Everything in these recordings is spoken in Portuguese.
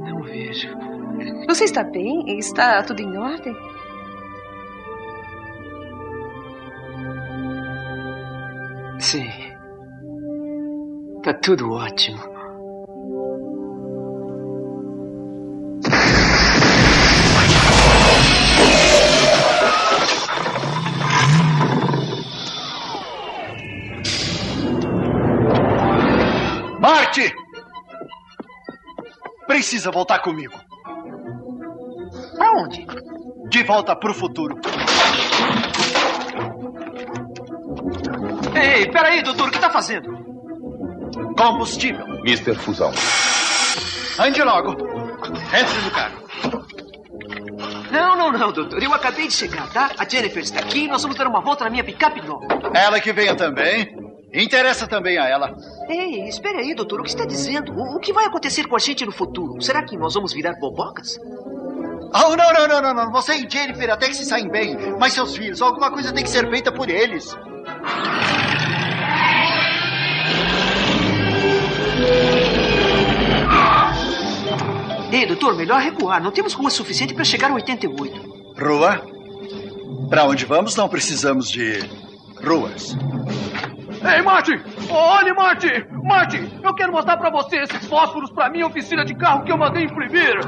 Não vejo. Você está bem? Está tudo em ordem? Sim. Tá tudo ótimo. Precisa voltar comigo. Aonde? De volta pro futuro. Ei, peraí, doutor, o que tá fazendo? Combustível. Mr. Fusão. Ande logo. Entre no carro. Não, não, não, doutor. Eu acabei de chegar, tá? A Jennifer está aqui e nós vamos dar uma volta na minha picape nova. Ela que venha também. Interessa também a ela. Ei, espere aí, doutor. O que está dizendo? O, o que vai acontecer com a gente no futuro? Será que nós vamos virar bobocas? Oh, não, não, não, não, não. Você e Jennifer até que se saem bem. Mas seus filhos, alguma coisa tem que ser feita por eles. Ei, doutor, melhor recuar. Não temos rua suficiente para chegar ao 88. Rua? Pra onde vamos não precisamos de ruas. Ei, Marte! Olhe, Marte! Marte, eu quero mostrar pra você esses fósforos pra minha oficina de carro que eu mandei imprimir.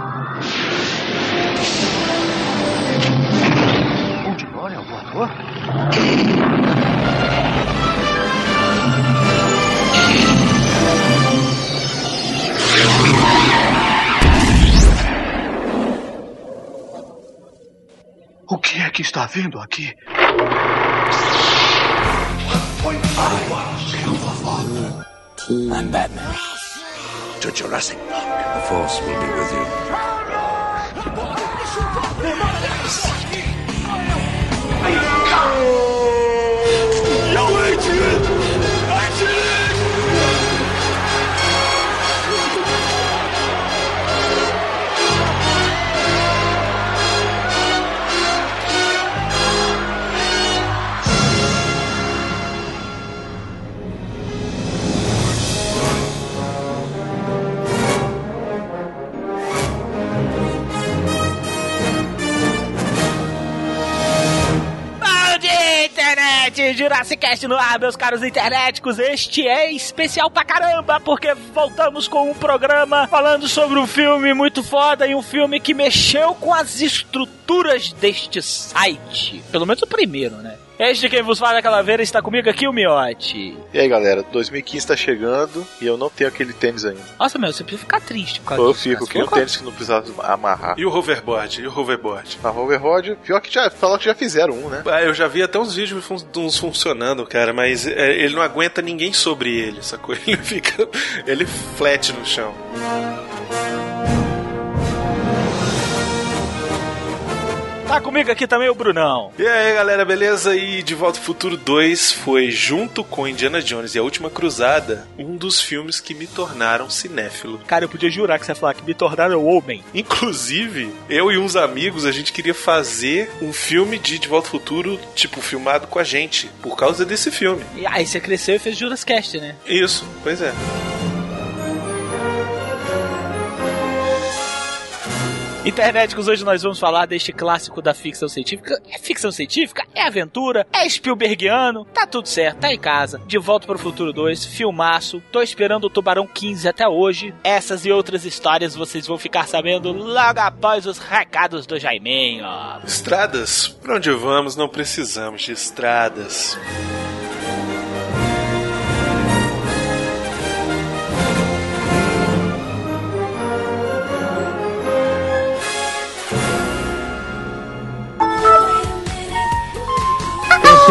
Ao voador? O que é que está vendo aqui? I'm Batman. To Jurassic Park. The Force will be with you. Internet! Jurassic Cast no ar, meus caros internéticos. Este é especial pra caramba, porque voltamos com um programa falando sobre um filme muito foda e um filme que mexeu com as estruturas deste site. Pelo menos o primeiro, né? Este quem vos fala aquela vez está comigo aqui, o Miote. E aí, galera, 2015 tá chegando e eu não tenho aquele tênis ainda. Nossa, meu, você precisa ficar triste por causa Eu disso, fico, eu queria um tênis que não precisava amarrar. E o hoverboard? E o hoverboard? A hoverboard, pior que já falaram que já fizeram um, né? Ah, eu já vi até uns vídeos uns funcionando, cara, mas é, ele não aguenta ninguém sobre ele, sacou? Ele fica. Ele flat no chão. Tá comigo aqui também o Brunão. E aí, galera, beleza? E De Volta ao Futuro 2 foi, junto com Indiana Jones e a Última Cruzada, um dos filmes que me tornaram cinéfilo. Cara, eu podia jurar que você ia falar que me tornaram homem. Inclusive, eu e uns amigos, a gente queria fazer um filme de De Volta ao Futuro, tipo, filmado com a gente, por causa desse filme. E aí você cresceu e fez Juras Cast, né? Isso, pois é. Internéticos, hoje nós vamos falar deste clássico da ficção científica. É ficção científica? É aventura? É Spielbergiano? Tá tudo certo, tá em casa. De Volta para o Futuro 2, filmaço. Tô esperando o Tubarão 15 até hoje. Essas e outras histórias vocês vão ficar sabendo logo após os recados do Jaiminho. Estradas? Pra onde vamos não precisamos de estradas.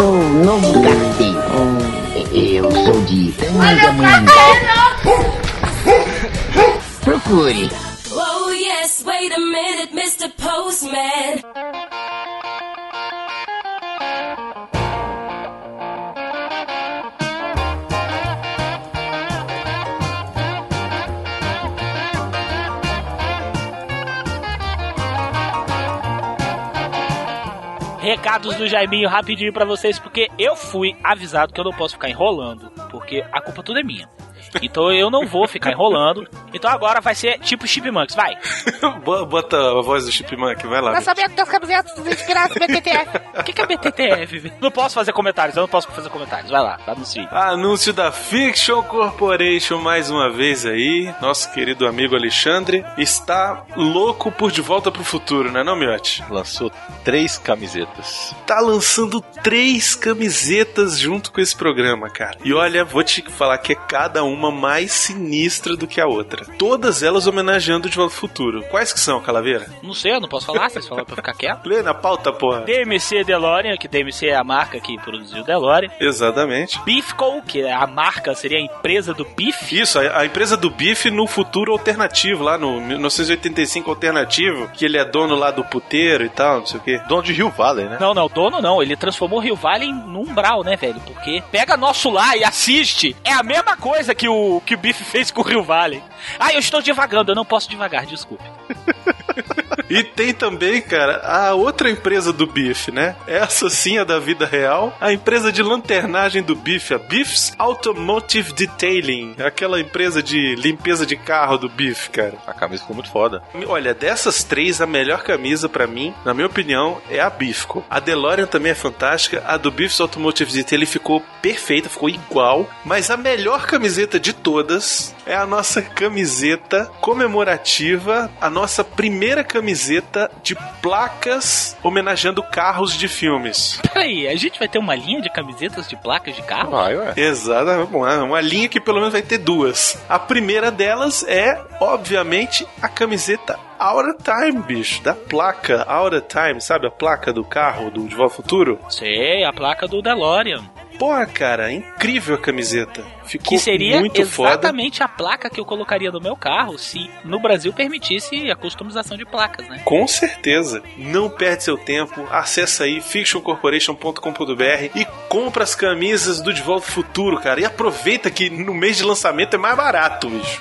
Sou o novo carteiro. Eu sou de Tamanho. Procure Procure. Oh yes, wait a minute, Mr. Postman. Recados do Jaiminho rapidinho pra vocês, porque eu fui avisado que eu não posso ficar enrolando, porque a culpa tudo é minha. Então eu não vou ficar enrolando. Então agora vai ser tipo Chipmunks, vai. Bo- Bota a voz do Chipmunk, vai lá. Lançamento das camisetas dos inspirados BTTF. O que, que é BTTF? velho? Não posso fazer comentários, eu não posso fazer comentários. Vai lá, tá no vídeo. Anúncio da Fiction Corporation mais uma vez aí. Nosso querido amigo Alexandre está louco por De Volta pro Futuro, né não, Miotti? Lançou três camisetas. Tá lançando três camisetas junto com esse programa, cara. E olha, vou te falar que é cada uma mais sinistra do que a outra. Todas elas homenageando De Volta pro Futuro. Quais que são, Calaveira? Não sei, eu não posso falar, vocês falaram pra ficar quieto. Lê na pauta, porra. DMC DeLorean, que DMC é a marca que produziu o DeLorean. Exatamente. Beefco, que é a marca, seria a empresa do Beef. Isso, a, a empresa do Biff no futuro alternativo, lá no 1985 alternativo, que ele é dono lá do puteiro e tal, não sei o quê. Dono de Rio Valley, né? Não, não, dono não. Ele transformou o Rio Valley em- num umbral, né, velho? Porque pega nosso lá e assiste. É a mesma coisa que o que o Biff fez com o Rio Valley. Ah, eu estou divagando, eu não posso devagar, desculpe. E tem também, cara, a outra empresa do Biff, né? Essa sim é da vida real. A empresa de lanternagem do Biff, a Biff's Automotive Detailing. Aquela empresa de limpeza de carro do Biff, cara. A camisa ficou muito foda. Olha, dessas três, a melhor camisa pra mim, na minha opinião, é a Bifco. A DeLorean também é fantástica. A do Biff's Automotive Detailing ficou perfeita, ficou igual. Mas a melhor camiseta de todas é a nossa camiseta comemorativa, a nossa primeira camiseta de placas homenageando carros de filmes. Peraí, a gente vai ter uma linha de camisetas de placas de carro? Vai, ué. Exatamente, uma, uma linha que pelo menos vai ter duas. A primeira delas é, obviamente, a camiseta Out of Time, bicho, da placa Out of Time, sabe a placa do carro do De Volta ao Futuro? Sei, a placa do DeLorean. Porra, cara, incrível a camiseta. Ficou Que seria muito foda. exatamente a placa que eu colocaria no meu carro se no Brasil permitisse a customização de placas, né? Com certeza. Não perde seu tempo. Acesse aí fictioncorporation.com.br e compra as camisas do De Volta ao Futuro, cara. E aproveita que no mês de lançamento é mais barato, bicho.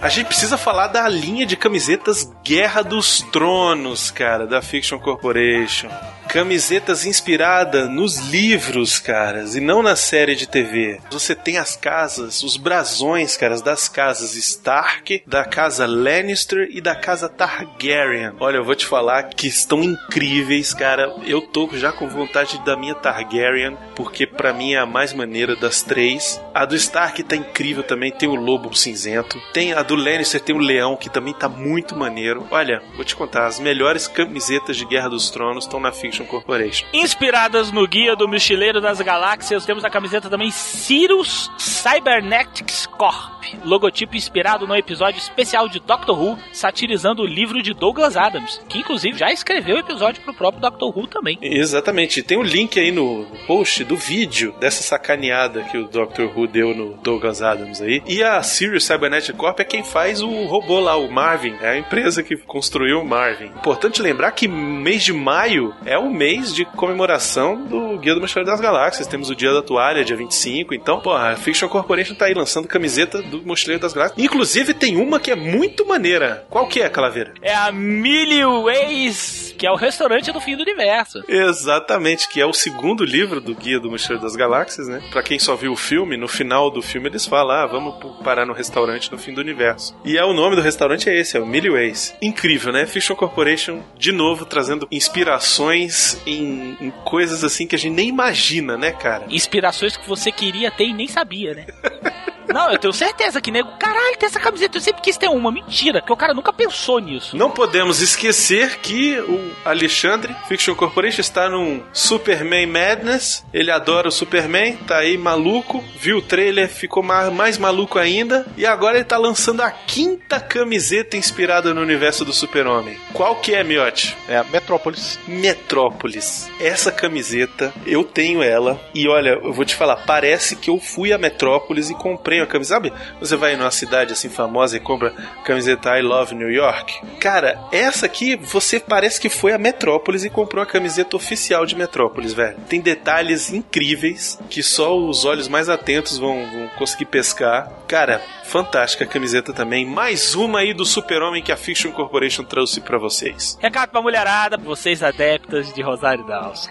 A gente precisa falar da linha de camisetas Guerra dos Tronos, cara, da Fiction Corporation. Camisetas inspiradas nos livros, caras, e não na série de TV. Você tem as casas, os brasões, caras, das casas Stark, da casa Lannister e da casa Targaryen. Olha, eu vou te falar que estão incríveis, cara. Eu tô já com vontade da minha Targaryen, porque pra mim é a mais maneira das três. A do Stark tá incrível também, tem o lobo cinzento. Tem a do Lannister, tem o leão, que também tá muito maneiro. Olha, vou te contar, as melhores camisetas de Guerra dos Tronos estão na Fiction Corporation. Inspiradas no Guia do Mochileiro das Galáxias, temos a camiseta também Cirrus Cybernetics Corp. Logotipo inspirado no episódio especial de Doctor Who, satirizando o livro de Douglas Adams, que inclusive já escreveu o episódio pro próprio Doctor Who também. Exatamente, tem o link aí no post do vídeo dessa sacaneada que o Dr. Who deu no Douglas Adams aí. E a Sirius Cybernetic Corp é quem faz o robô lá, o Marvin, é a empresa que construiu o Marvin. Importante lembrar que mês de maio é o mês de comemoração do Guia do Mochileiro das Galáxias. Temos o Dia da Toalha, dia 25. Então, pô, a Fiction Corporation tá aí lançando camiseta do Mochileiro das Galáxias. Inclusive, tem uma que é muito maneira. Qual que é, Calaveira? É a Millie Ways, que é o restaurante do fim do universo. Exatamente, que é o segundo livro do Guia do Mochileiro das Galáxias, né? Pra quem só viu o filme, no final do filme eles falam, ah, vamos parar no restaurante no fim do universo. E é o nome do restaurante é esse, é o Millie Ways. Incrível, né? Fiction Corporation, de novo, trazendo inspirações em, em coisas assim que a gente nem imagina, né, cara? Inspirações que você queria ter e nem sabia, né? Não, eu tenho certeza que nego, caralho, tem essa camiseta, eu sempre quis ter uma. Mentira, que o cara nunca pensou nisso. Não podemos esquecer que o Alexandre Fiction Corporation está num Superman Madness. Ele adora o Superman, tá aí maluco, viu o trailer, ficou ma- mais maluco ainda. E agora ele tá lançando a quinta camiseta inspirada no universo do Super-Homem. Qual que é, Miotti? É a Metrópolis. Metrópolis. Essa camiseta, eu tenho ela. E olha, eu vou te falar, parece que eu fui a Metrópolis e comprei uma camiseta. Sabe, você vai numa cidade assim famosa e compra camiseta I Love New York? Cara, essa aqui, você parece que foi a Metrópolis e comprou a camiseta oficial de Metrópolis, velho. Tem detalhes incríveis que só os olhos mais atentos vão, vão conseguir pescar. Cara, fantástica a camiseta também. Mais uma aí do Super-Homem que a Fiction Corporation trouxe pra vocês. Recado pra mulherada, vocês adeptas de Rosário Dawson.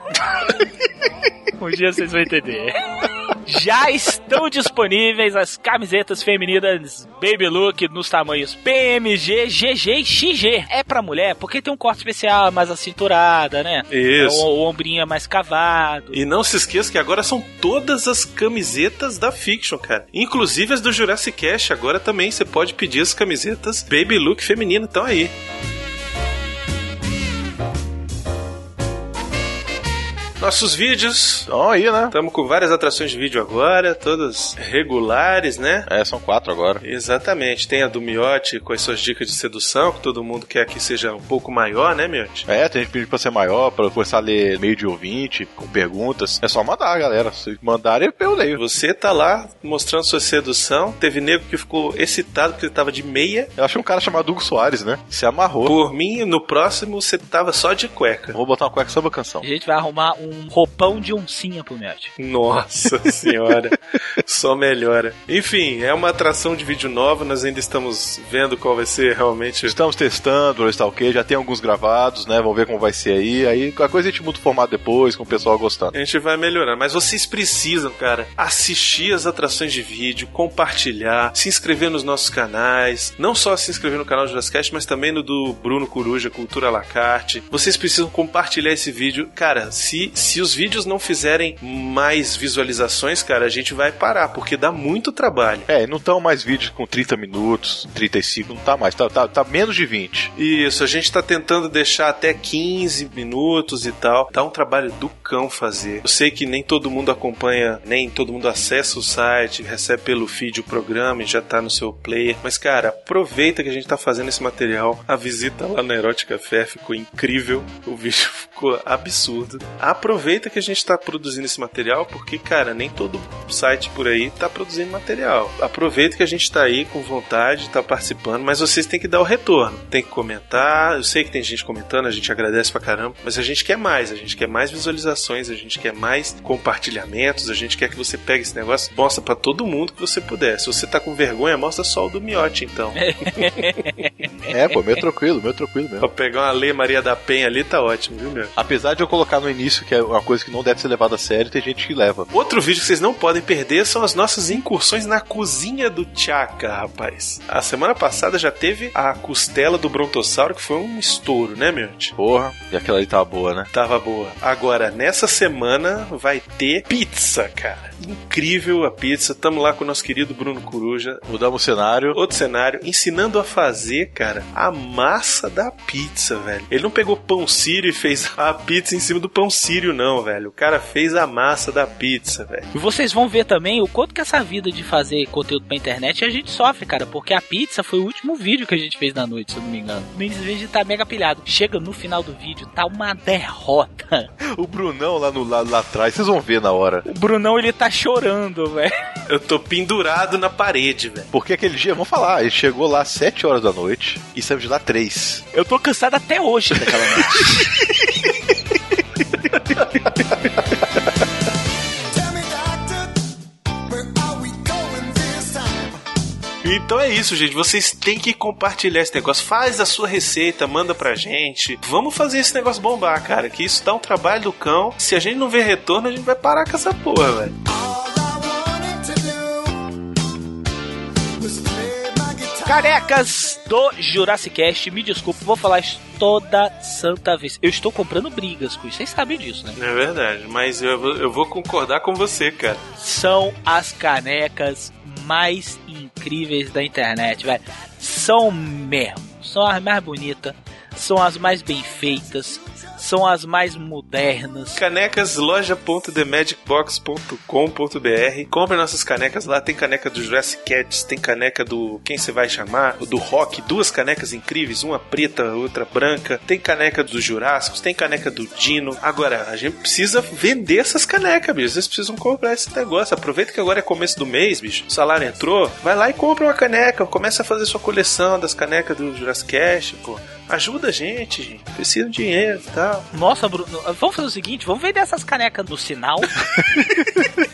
um dia vocês vão entender. Já estão disponíveis as camisetas femininas Baby Look nos tamanhos PMG, GG e XG. É pra mulher porque tem um corte especial, mais acinturada, né? Isso. O, o ombrinho é mais cavado. E não se esqueça que agora são todas as camisetas da Fiction, cara. Inclusive as do Jurassic Cash. Agora também você pode pedir as camisetas Baby Look feminino. Então aí. Nossos vídeos. Estão aí, né? Estamos com várias atrações de vídeo agora, todas regulares, né? É, são quatro agora. Exatamente. Tem a do Miotti com as suas dicas de sedução, que todo mundo quer que seja um pouco maior, né, Miotti? É, tem gente pedindo pra ser maior, pra começar a ler meio de ouvinte, com perguntas. É só mandar, galera. Se mandarem, eu leio. Você tá lá mostrando sua sedução. Teve nego que ficou excitado porque ele tava de meia. Eu achei um cara chamado Hugo Soares, né? Se amarrou. Por mim, no próximo você tava só de cueca. Vou botar uma cueca sobre a canção. A gente vai arrumar um roupão de oncinha pro Miotti. Nossa senhora, só melhora. Enfim, é uma atração de vídeo nova, nós ainda estamos vendo qual vai ser realmente. Estamos testando o Stalker, já tem alguns gravados, né? Vamos ver como vai ser aí. Aí qualquer coisa a gente muda o formato depois, com o pessoal gostando. A gente vai melhorar, mas vocês precisam, cara, assistir as atrações de vídeo, compartilhar, se inscrever nos nossos canais, não só se inscrever no canal do Jurassic, mas também no do Bruno Coruja, Cultura à la carte. Vocês precisam compartilhar esse vídeo. Cara, se, se os vídeos não fizerem mais visualizações, cara, a gente vai parar, porque dá muito trabalho. É, não estão mais vídeos com 30 minutos, 35, não tá mais, tá, tá, tá menos de 20. Isso, a gente tá tentando deixar até 15 minutos e tal. Dá um trabalho do cão fazer. Eu sei que nem todo mundo acompanha, nem todo mundo acessa o site, recebe pelo feed o programa e já tá no seu player. Mas, cara, aproveita que a gente tá fazendo esse material. A visita lá na Erótica Fé ficou incrível. O vídeo ficou absurdo. Aproveita que a gente tá produzindo esse material, porque, cara, nem todo site por aí tá produzindo material. Aproveita que a gente tá aí com vontade, tá participando, mas vocês têm que dar o retorno. Tem que comentar. Eu sei que tem gente comentando, a gente agradece pra caramba, mas a gente quer mais, a gente quer mais visualizações, a gente quer mais compartilhamentos, a gente quer que você pegue esse negócio, mostra pra todo mundo que você puder. Se você tá com vergonha, mostra só o do miote, então. É, pô, meio tranquilo, meio tranquilo pra mesmo. pegar uma Lei Maria da Penha ali, tá ótimo, viu, meu? Apesar de eu colocar no início que é uma coisa que não deve ser levada a sério, tem gente que leva. Outro vídeo que vocês não podem perder são as nossas incursões na cozinha do Tchaka, rapaz. A semana passada já teve a costela do Brontossauro, que foi um estouro, né, meu? Porra, e aquela ali tava boa, né? Tava boa. Agora, nessa semana vai ter pizza, cara. Incrível a pizza. Tamo lá com o nosso querido Bruno Coruja. Mudamos o cenário. Outro cenário, ensinando a fazer, cara, a massa da pizza, velho. Ele não pegou pão sírio e fez a pizza em cima do pão sírio, não, velho. O cara fez a massa da pizza, velho. E vocês vão ver também o quanto que essa vida de fazer conteúdo pra internet a gente sofre, cara. Porque a pizza foi o último vídeo que a gente fez na noite, se eu não me engano. Em vez de estar mega pilhado. Chega no final do vídeo, tá uma derrota. O Brunão lá, no, lá, lá atrás, vocês vão ver na hora. O Brunão, ele tá chorando, velho. Eu tô pendurado na parede, velho. Porque aquele dia, vamos falar, ele chegou lá às 7 horas da noite e saiu de lá 3. Eu tô cansado até hoje daquela noite. Então é isso, gente. Vocês têm que compartilhar esse negócio. Faz a sua receita, manda pra gente. Vamos fazer esse negócio bombar, cara. Que isso dá um trabalho do cão. Se a gente não ver retorno, a gente vai parar com essa porra, velho. Carecas do Jurassic Cast, me desculpe, vou falar isso toda santa vez. Eu estou comprando brigas com isso, vocês sabem disso, né? É verdade, mas eu, vou- eu vou concordar com você, cara. São as canecas mais incríveis da internet, velho. São mesmo. São as mais bonitas, são as mais bem feitas, são as mais modernas. Canecas loja.themagicbox.com.br. Compre nossas canecas lá. Tem caneca do Jurassic Cats, tem caneca do Quem Você Vai Chamar, do Rock, duas canecas incríveis, uma preta, outra branca. Tem caneca dos Jurássicos, tem caneca do Dino. Agora, a gente precisa vender essas canecas, bicho. Vocês precisam comprar esse negócio. Aproveita que agora é começo do mês, bicho. O salário entrou. Vai lá e compra uma caneca. Começa a fazer sua coleção das canecas do Jurassic Cast, pô. Ajuda a gente, gente. Precisa de dinheiro e tal. Nossa, Bruno, vamos fazer o seguinte, vamos vender essas canecas no sinal.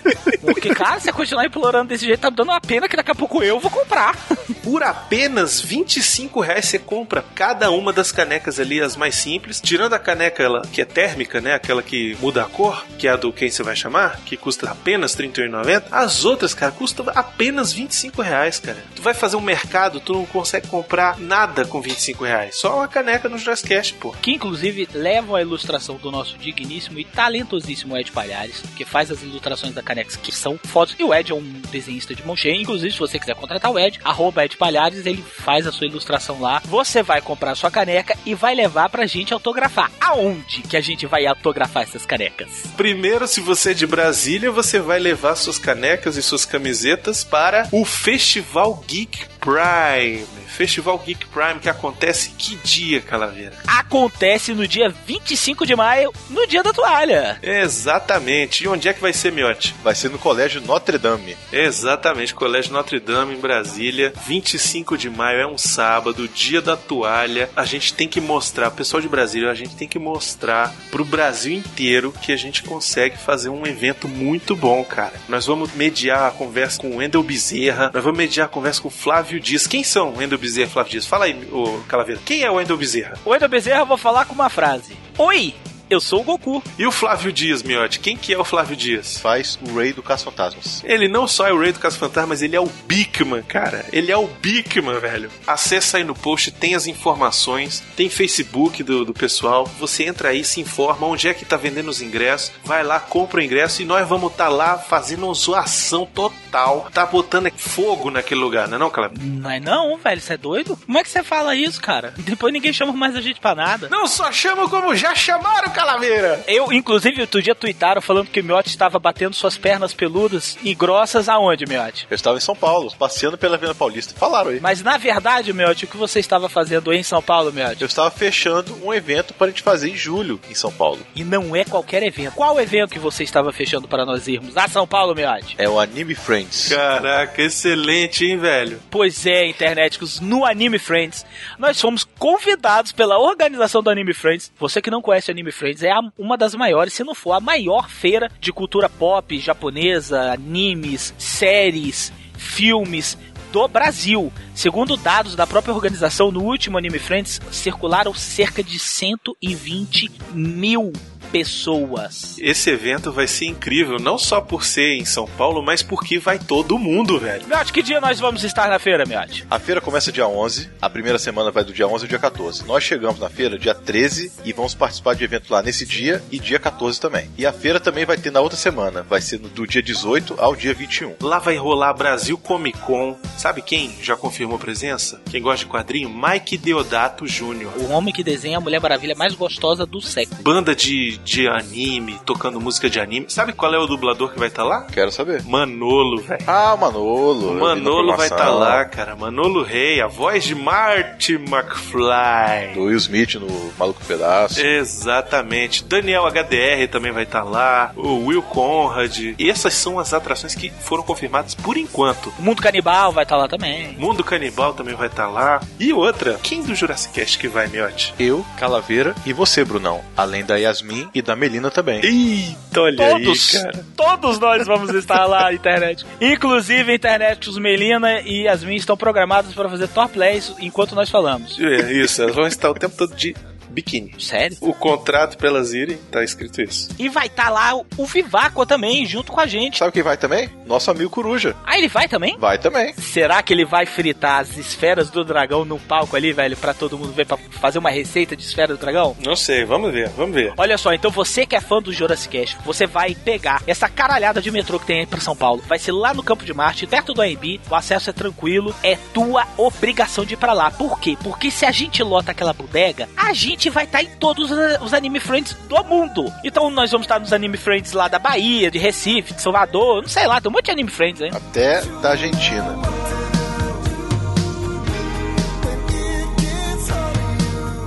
Porque, cara, se você continuar implorando desse jeito, tá me dando uma pena que daqui a pouco eu vou comprar. Por apenas 25 reais você compra cada uma das canecas ali, as mais simples. Tirando a caneca ela, que é térmica, né? Aquela que muda a cor, que é a do quem você vai chamar, que custa apenas R$ 31,90. As outras, cara, custam apenas 25 reais, cara. Tu vai fazer um mercado, tu não consegue comprar nada com 25 reais. Só uma caneca no Jurassic pô. Que inclusive levam a ilustração do nosso digníssimo e talentosíssimo Ed Palhares, que faz as ilustrações da caneca que são fotos. E o Ed é um desenhista de cheia. Inclusive, se você quiser contratar o Ed, arroba Ed Palhares, ele faz a sua ilustração lá. Você vai comprar a sua caneca e vai levar pra gente autografar. Aonde que a gente vai autografar essas canecas? Primeiro, se você é de Brasília, você vai levar suas canecas e suas camisetas para o Festival Geek Prime. Festival Geek Prime que acontece que dia, Calaveira? Acontece no dia 25 de maio, no dia da toalha. Exatamente. E onde é que vai ser, Miotti? Vai ser no Colégio Notre Dame. Exatamente, Colégio Notre Dame em Brasília. 25 de maio é um sábado, dia da toalha. A gente tem que mostrar, pessoal de Brasília, a gente tem que mostrar pro Brasil inteiro que a gente consegue fazer um evento muito bom, cara. Nós vamos mediar a conversa com o Wendel Bezerra, nós vamos mediar a conversa com o Flávio Dias. Quem são o Wendel Bezerra e Flávio Dias? Fala aí, ô Calaveira. Quem é o Wendel Bezerra? O Wendel Bezerra eu vou falar com uma frase. Oi, eu sou o Goku. E o Flávio Dias, Miotti? Quem que é o Flávio Dias? Faz o Rei do Caça-Fantasmas. Ele não só é o Rei do Caça-Fantasmas, ele é o Bigman, cara. Ele é o Bigman, velho. Acessa aí no post, tem as informações, tem Facebook do, do pessoal. Você entra aí, se informa onde é que tá vendendo os ingressos. Vai lá, compra o ingresso e nós vamos estar tá lá fazendo uma zoação total. Tá botando fogo naquele lugar, não é não, Caleb? Não é não, velho. Você é doido? Como é que você fala isso, cara? Depois ninguém chama mais a gente pra nada. Não só chama como já chamaram, Calaveira! Eu, inclusive, outro dia tuitaram falando que o Miotti estava batendo suas pernas peludas e grossas aonde, Miotti? Eu estava em São Paulo, passeando pela Avenida Paulista. Falaram aí. Mas na verdade, Miotti, o que você estava fazendo em São Paulo, Miotti? Eu estava fechando um evento para a gente fazer em julho em São Paulo. E não é qualquer evento. Qual evento que você estava fechando para nós irmos a São Paulo, Miotti? É o Anime Friends. Caraca, excelente, hein, velho? Pois é, internéticos, no Anime Friends, nós fomos convidados pela organização do Anime Friends. Você que não conhece o Anime Friends, é a, uma das maiores, se não for a maior feira de cultura pop japonesa, animes, séries, filmes do Brasil. Segundo dados da própria organização, no último Anime Friends circularam cerca de 120 mil pessoas. Esse evento vai ser incrível, não só por ser em São Paulo, mas porque vai todo mundo, velho. Miotti, que dia nós vamos estar na feira, Miotti? A feira começa dia 11, a primeira semana vai do dia 11 ao dia 14. Nós chegamos na feira dia 13 e vamos participar de evento lá nesse dia e dia 14 também. E a feira também vai ter na outra semana, vai ser do dia 18 ao dia 21. Lá vai rolar Brasil Comic Con. Sabe quem já confirmou presença? Quem gosta de quadrinho? Mike Deodato Jr. O homem que desenha a Mulher Maravilha mais gostosa do século. Banda de, de anime, tocando música de anime. Sabe qual é o dublador que vai estar tá lá? Quero saber. Manolo, velho. Ah, o Manolo. O Manolo vai estar tá lá, cara. Manolo Rei, a voz de Marty McFly. Do Will Smith no Maluco Pedaço. Exatamente. Daniel HDR também vai estar tá lá. O Will Conrad. E essas são as atrações que foram confirmadas por enquanto. O Mundo Canibal vai estar tá lá também. Mundo Canibal também vai estar tá lá. E outra, quem do Jurassic Cast que vai, Miotti? Eu, Calaveira e você, Brunão. Além da Yasmin e da Melina também. Eita, olha todos, aí, cara. Todos nós vamos estar lá, internet. Inclusive, internet, os Melina e Yasmin estão programados para fazer top plays enquanto nós falamos. É, isso, elas vão estar o tempo todo de biquíni. Sério? O contrato pra elas irem, tá escrito isso. E vai estar lá o, o também, junto com a gente. Sabe quem vai também? Nosso amigo Coruja. Ah, ele vai também? Vai também. Será que ele vai fritar as esferas do dragão no palco ali, velho, pra todo mundo ver, pra fazer uma receita de esfera do dragão? Não sei, vamos ver, vamos ver. Olha só, então você que é fã do Jurassic Cast, você vai pegar essa caralhada de metrô que tem aí pra São Paulo. Vai ser lá no Campo de Marte, perto do AMB, o acesso é tranquilo, é tua obrigação de ir pra lá. Por quê? Porque se a gente lota aquela bodega, a gente vai estar em todos os- Anime Friends do mundo. Então nós vamos estar nos Anime Friends lá da Bahia, de Recife, de Salvador, não sei lá, tem um monte de Anime Friends, hein? Até da Argentina.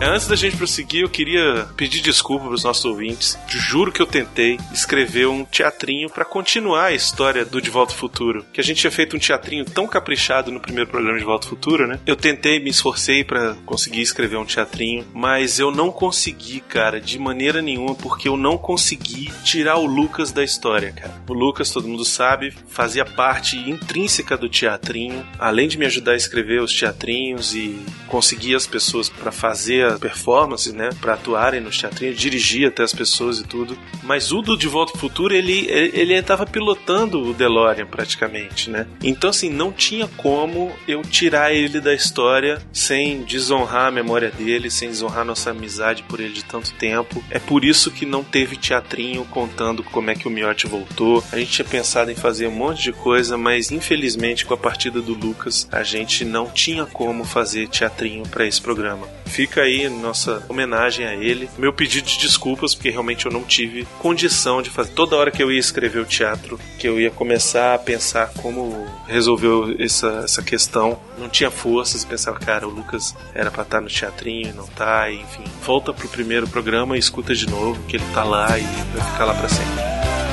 Antes da gente prosseguir, eu queria pedir desculpa pros nossos ouvintes. Juro que eu tentei escrever um teatrinho pra continuar a história do De Volta ao Futuro. Que a gente tinha feito um teatrinho tão caprichado no primeiro programa de Volta ao Futuro, né? Eu tentei, me esforcei pra conseguir escrever um teatrinho, mas eu não consegui, cara, de maneira nenhuma, porque eu não consegui tirar o Lucas da história, cara. O Lucas, todo mundo sabe, fazia parte intrínseca do teatrinho, além de me ajudar a escrever os teatrinhos e conseguir as pessoas pra fazer a performance, né, Pra atuarem nos teatrinhos, dirigir até as pessoas e tudo. Mas o do De Volta ao Futuro, ele ele estava pilotando o DeLorean praticamente, né? Então assim, não tinha como eu tirar ele da história sem desonrar a memória dele, sem desonrar nossa amizade por ele de tanto tempo. É por isso que não teve teatrinho contando como é que o Miotti voltou. A gente tinha pensado em fazer um monte de coisa, mas infelizmente com a partida do Lucas, a gente não tinha como fazer teatrinho para esse programa. Fica aí nossa homenagem a ele, meu pedido de desculpas porque realmente eu não tive condição de fazer. Toda hora que eu ia escrever o teatro, que eu ia começar a pensar como resolveu essa, essa questão, não tinha forças, pensava, cara, o Lucas era pra estar no teatrinho e não tá, e, enfim. Volta pro primeiro programa e escuta de novo, que ele tá lá e vai ficar lá pra sempre.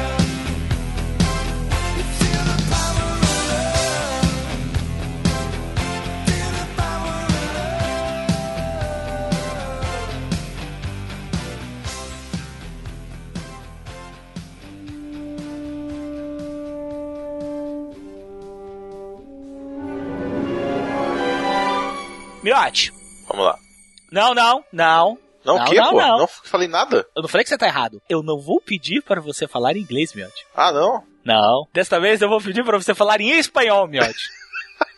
Miote. Vamos lá. Não, não, não. Não, o quê, não, pô? Não. Não falei nada. Eu não falei que você tá errado. Eu não vou pedir para você falar inglês, Miote. Ah, não? Não. Desta vez eu vou pedir para você falar em espanhol, Miote.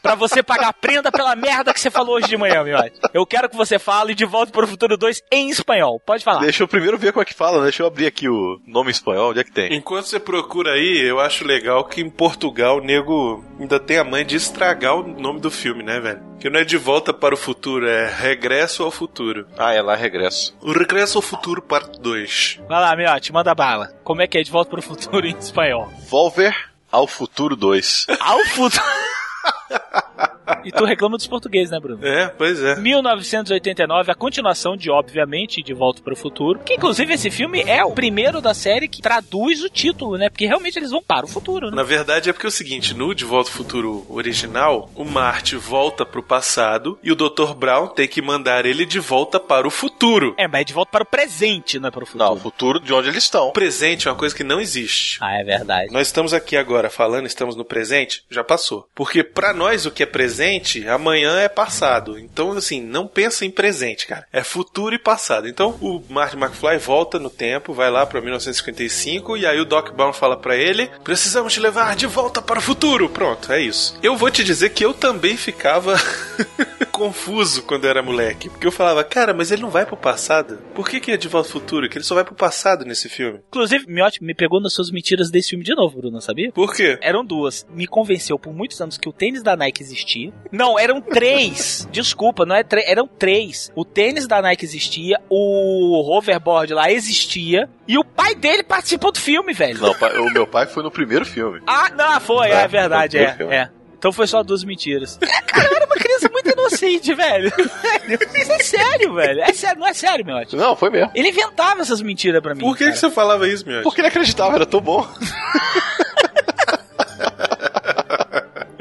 Pra você pagar prenda pela merda que você falou hoje de manhã, Miote. Eu quero que você fale de Volta para o Futuro 2 em espanhol. Pode falar. Deixa eu primeiro ver como é que fala, né? Deixa eu abrir aqui o nome em espanhol, onde é que tem? Enquanto você procura aí, eu acho legal que em Portugal o nego ainda tem a mãe de estragar o nome do filme, né, velho? Que não é de volta para o futuro, é regresso ao futuro. Ah, é lá regresso. O regresso ao futuro, parte 2. Vai lá, Miote, manda bala. Como é que é de Volta para o Futuro em espanhol? Volver ao futuro 2. Ao futuro. E tu reclama dos portugueses, né, Bruno? É, pois é. 1989, a continuação de, obviamente, De Volta para o Futuro. Que, inclusive, esse filme é o primeiro da série que traduz o título, né? Porque realmente eles vão para o futuro, né? Na verdade é porque é o seguinte, no De Volta ao Futuro original, o Marty volta pro passado e o Dr. Brown tem que mandar ele de volta para o futuro. É, mas é de volta para o presente, não é para o futuro. Não, o futuro de onde eles estão. O presente é uma coisa que não existe. Ah, é verdade. Nós estamos aqui agora falando, estamos no presente, já passou. Porque pra nós o que é presente, amanhã é passado. Então, assim, não pensa em presente, cara. É futuro e passado. Então, o Marty McFly volta no tempo, vai lá pra 1955 e aí o Doc Brown fala pra ele: "Precisamos te levar de volta para o futuro". Pronto, é isso. Eu vou te dizer que eu também ficava confuso quando eu era moleque, porque eu falava: "Cara, mas ele não vai pro passado? Por que que é de volta ao futuro? Que ele só vai pro passado nesse filme?". Inclusive, Miotti me pegou nas suas mentiras desse filme de novo, Bruno, sabia? Por quê? Eram duas. Me convenceu por muitos anos que o tênis da Nike existia. Não, eram três. Desculpa, não é três. Eram três. O tênis da Nike existia, o hoverboard lá existia, e o pai dele participou do filme, velho. Não, o meu pai foi no primeiro filme. Ah, não, foi, é, É, verdade, é, é. Então foi só duas mentiras. É, cara, eu era uma criança muito inocente, velho. Isso é sério, velho. É sério, não é sério, meu ótimo. Não, foi mesmo. Ele inventava essas mentiras pra mim. Por que, cara. que você falava isso, meu? Porque ele acreditava, era tão bom.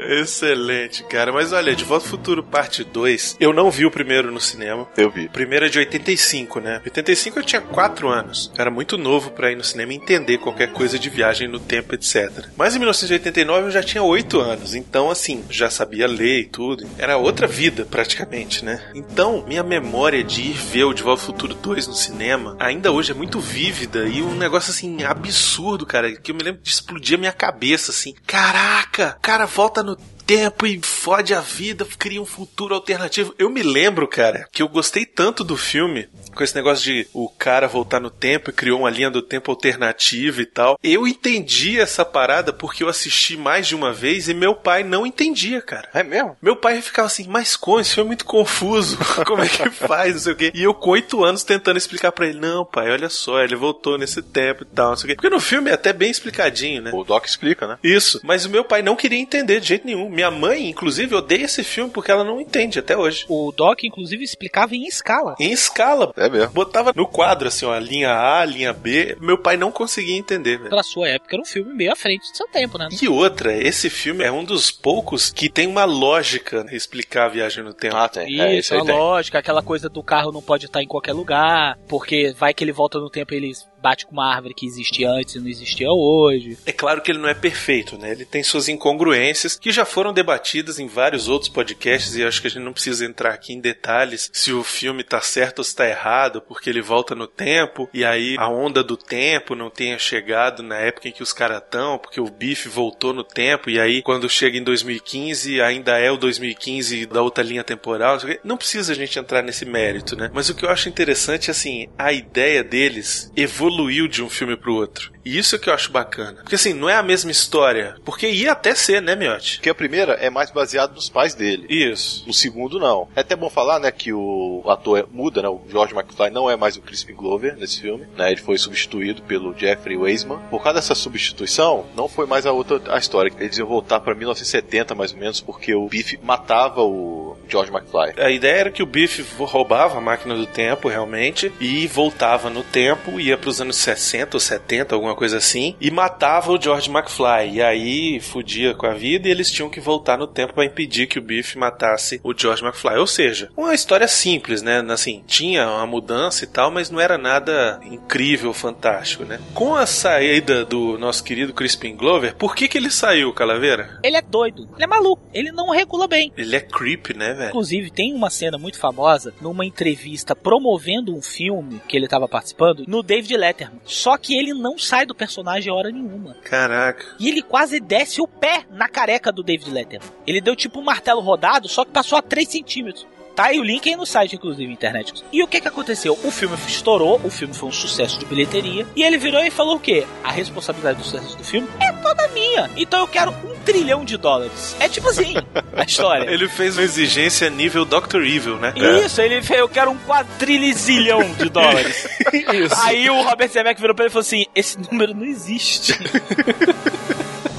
Excelente, cara. Mas olha, De Volta ao Futuro Parte 2, eu não vi o primeiro no cinema. Eu vi. O primeiro é de 85, né? 85 eu tinha 4 anos. Era muito novo pra ir no cinema e entender qualquer coisa de viagem no tempo, etc. Mas em 1989 eu já tinha 8 anos. Então, assim, já sabia ler e tudo. Era outra vida, praticamente, né? Então, minha memória de ir ver o De Volta ao Futuro 2 no cinema ainda hoje é muito vívida e um negócio, assim, absurdo, cara. Que eu me lembro de explodir a minha cabeça, assim. Caraca, cara volta no tempo e fode a vida, cria um futuro alternativo. Eu me lembro, cara, que eu gostei tanto do filme, com esse negócio de o cara voltar no tempo e criou uma linha do tempo alternativa e tal. Eu entendi essa parada porque eu assisti mais de uma vez e meu pai não entendia, cara. É mesmo? Meu pai ficava assim, mas como? Esse filme é muito confuso. Como é que faz? Não sei o quê. E eu com oito anos tentando explicar pra ele, não, pai, olha só, ele voltou nesse tempo e tal, não sei o quê. Porque no filme é até bem explicadinho, né? O Doc explica, né? Isso. Mas o meu pai não queria entender de jeito nenhum. Minha mãe, inclusive, odeia esse filme porque ela não entende até hoje. O Doc, inclusive, explicava em escala. Em escala. É mesmo. Botava no quadro, assim, ó, a linha A, a linha B. Meu pai não conseguia entender, velho. Pra sua época, era um filme meio à frente do seu tempo, né? E outra, esse filme é um dos poucos que tem uma lógica em explicar a viagem no tempo. Ah, tem. É, Isso, esse aí a tem. lógica, aquela coisa do carro não pode estar em qualquer lugar, porque vai que ele volta no tempo e ele bate com uma árvore que existia antes e não existia hoje. É claro que ele não é perfeito, né? Ele tem suas incongruências que já foram debatidas em vários outros podcasts e acho que a gente não precisa entrar aqui em detalhes se o filme tá certo ou se tá errado, porque ele volta no tempo e aí a onda do tempo não tenha chegado na época em que os caras estão, porque o Biff voltou no tempo e aí quando chega em 2015 ainda é o 2015 da outra linha temporal. Não precisa a gente entrar nesse mérito, né? Mas o que eu acho interessante é assim, a ideia deles evoluiu de um filme pro outro. E isso é que eu acho bacana. Porque assim, não é a mesma história. Porque ia até ser, né, Miotti? Porque a primeira é mais baseada nos pais dele. Isso. No segundo, não. É até bom falar, né, que o ator é- muda, né? O George McFly não é mais o Crispin Glover nesse filme, né? Ele foi substituído pelo Jeffrey Weisman. Por causa dessa substituição, não foi mais a outra a história. Eles iam voltar pra 1970, mais ou menos, porque o Biff matava o George McFly. A ideia era que o Biff roubava a máquina do tempo, realmente, e voltava no tempo, ia pros anos 60 ou 70, alguma coisa assim, e matava o George McFly. E aí fudia com a vida e eles tinham que voltar no tempo para impedir que o Biff matasse o George McFly. Ou seja, uma história simples, né? Assim, tinha uma mudança e tal, mas não era nada incrível, fantástico, né? Com a saída do nosso querido Crispin Glover, por que que ele saiu, Calaveira? Ele é doido, ele é maluco, ele não regula bem. Ele é creep, né, velho? Inclusive, tem uma cena muito famosa numa entrevista promovendo um filme que ele estava participando no David Letterman. Só que ele não sai do personagem a hora nenhuma. Caraca. E ele quase desce o pé na careca do David Letterman. Ele deu tipo um martelo rodado, só que passou a 3 centímetros. Tá aí o link aí no site, inclusive, internet. E o que que aconteceu? O filme estourou, o filme foi um sucesso de bilheteria, e ele virou e falou o quê? A responsabilidade do sucesso do filme é toda minha. Então eu quero um trilhão de dólares. É tipo assim, a história. Ele fez uma exigência nível Dr. Evil, né? Isso, ele fez, eu quero um quadrilhão de dólares. Isso. Aí o Robert Zemeckis virou pra ele e falou assim, esse número não existe.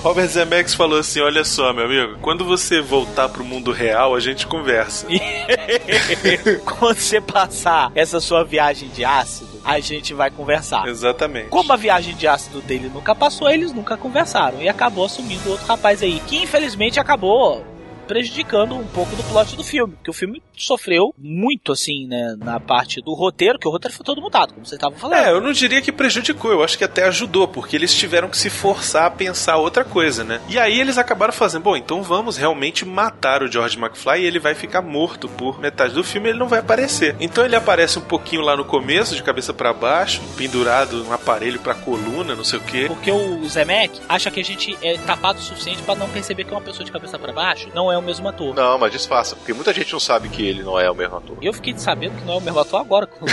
Robert Zemeckis falou assim: Olha só, meu amigo, quando você voltar pro mundo real, a gente conversa. Quando você passar essa sua viagem de ácido, a gente vai conversar. Exatamente. Como a viagem de ácido dele nunca passou, eles nunca conversaram. E acabou assumindo outro rapaz aí, que infelizmente acabou prejudicando um pouco do plot do filme. Porque o filme sofreu muito, assim, né, na parte do roteiro, que o roteiro foi todo mudado, como você estava falando. É, eu não diria que prejudicou, eu acho que até ajudou, porque eles tiveram que se forçar a pensar outra coisa, né? E aí eles acabaram fazendo, bom, então vamos realmente matar o George McFly e ele vai ficar morto por metade do filme, ele não vai aparecer. Então ele aparece um pouquinho lá no começo, de cabeça para baixo, pendurado um aparelho pra coluna, não sei o quê. Porque o Zemeck acha que a gente é tapado o suficiente para não perceber que é uma pessoa de cabeça para baixo não é o mesmo ator. Não, mas disfarça, porque muita gente não sabe que ele não é o mesmo ator. Eu fiquei sabendo que não é o mesmo ator agora. quando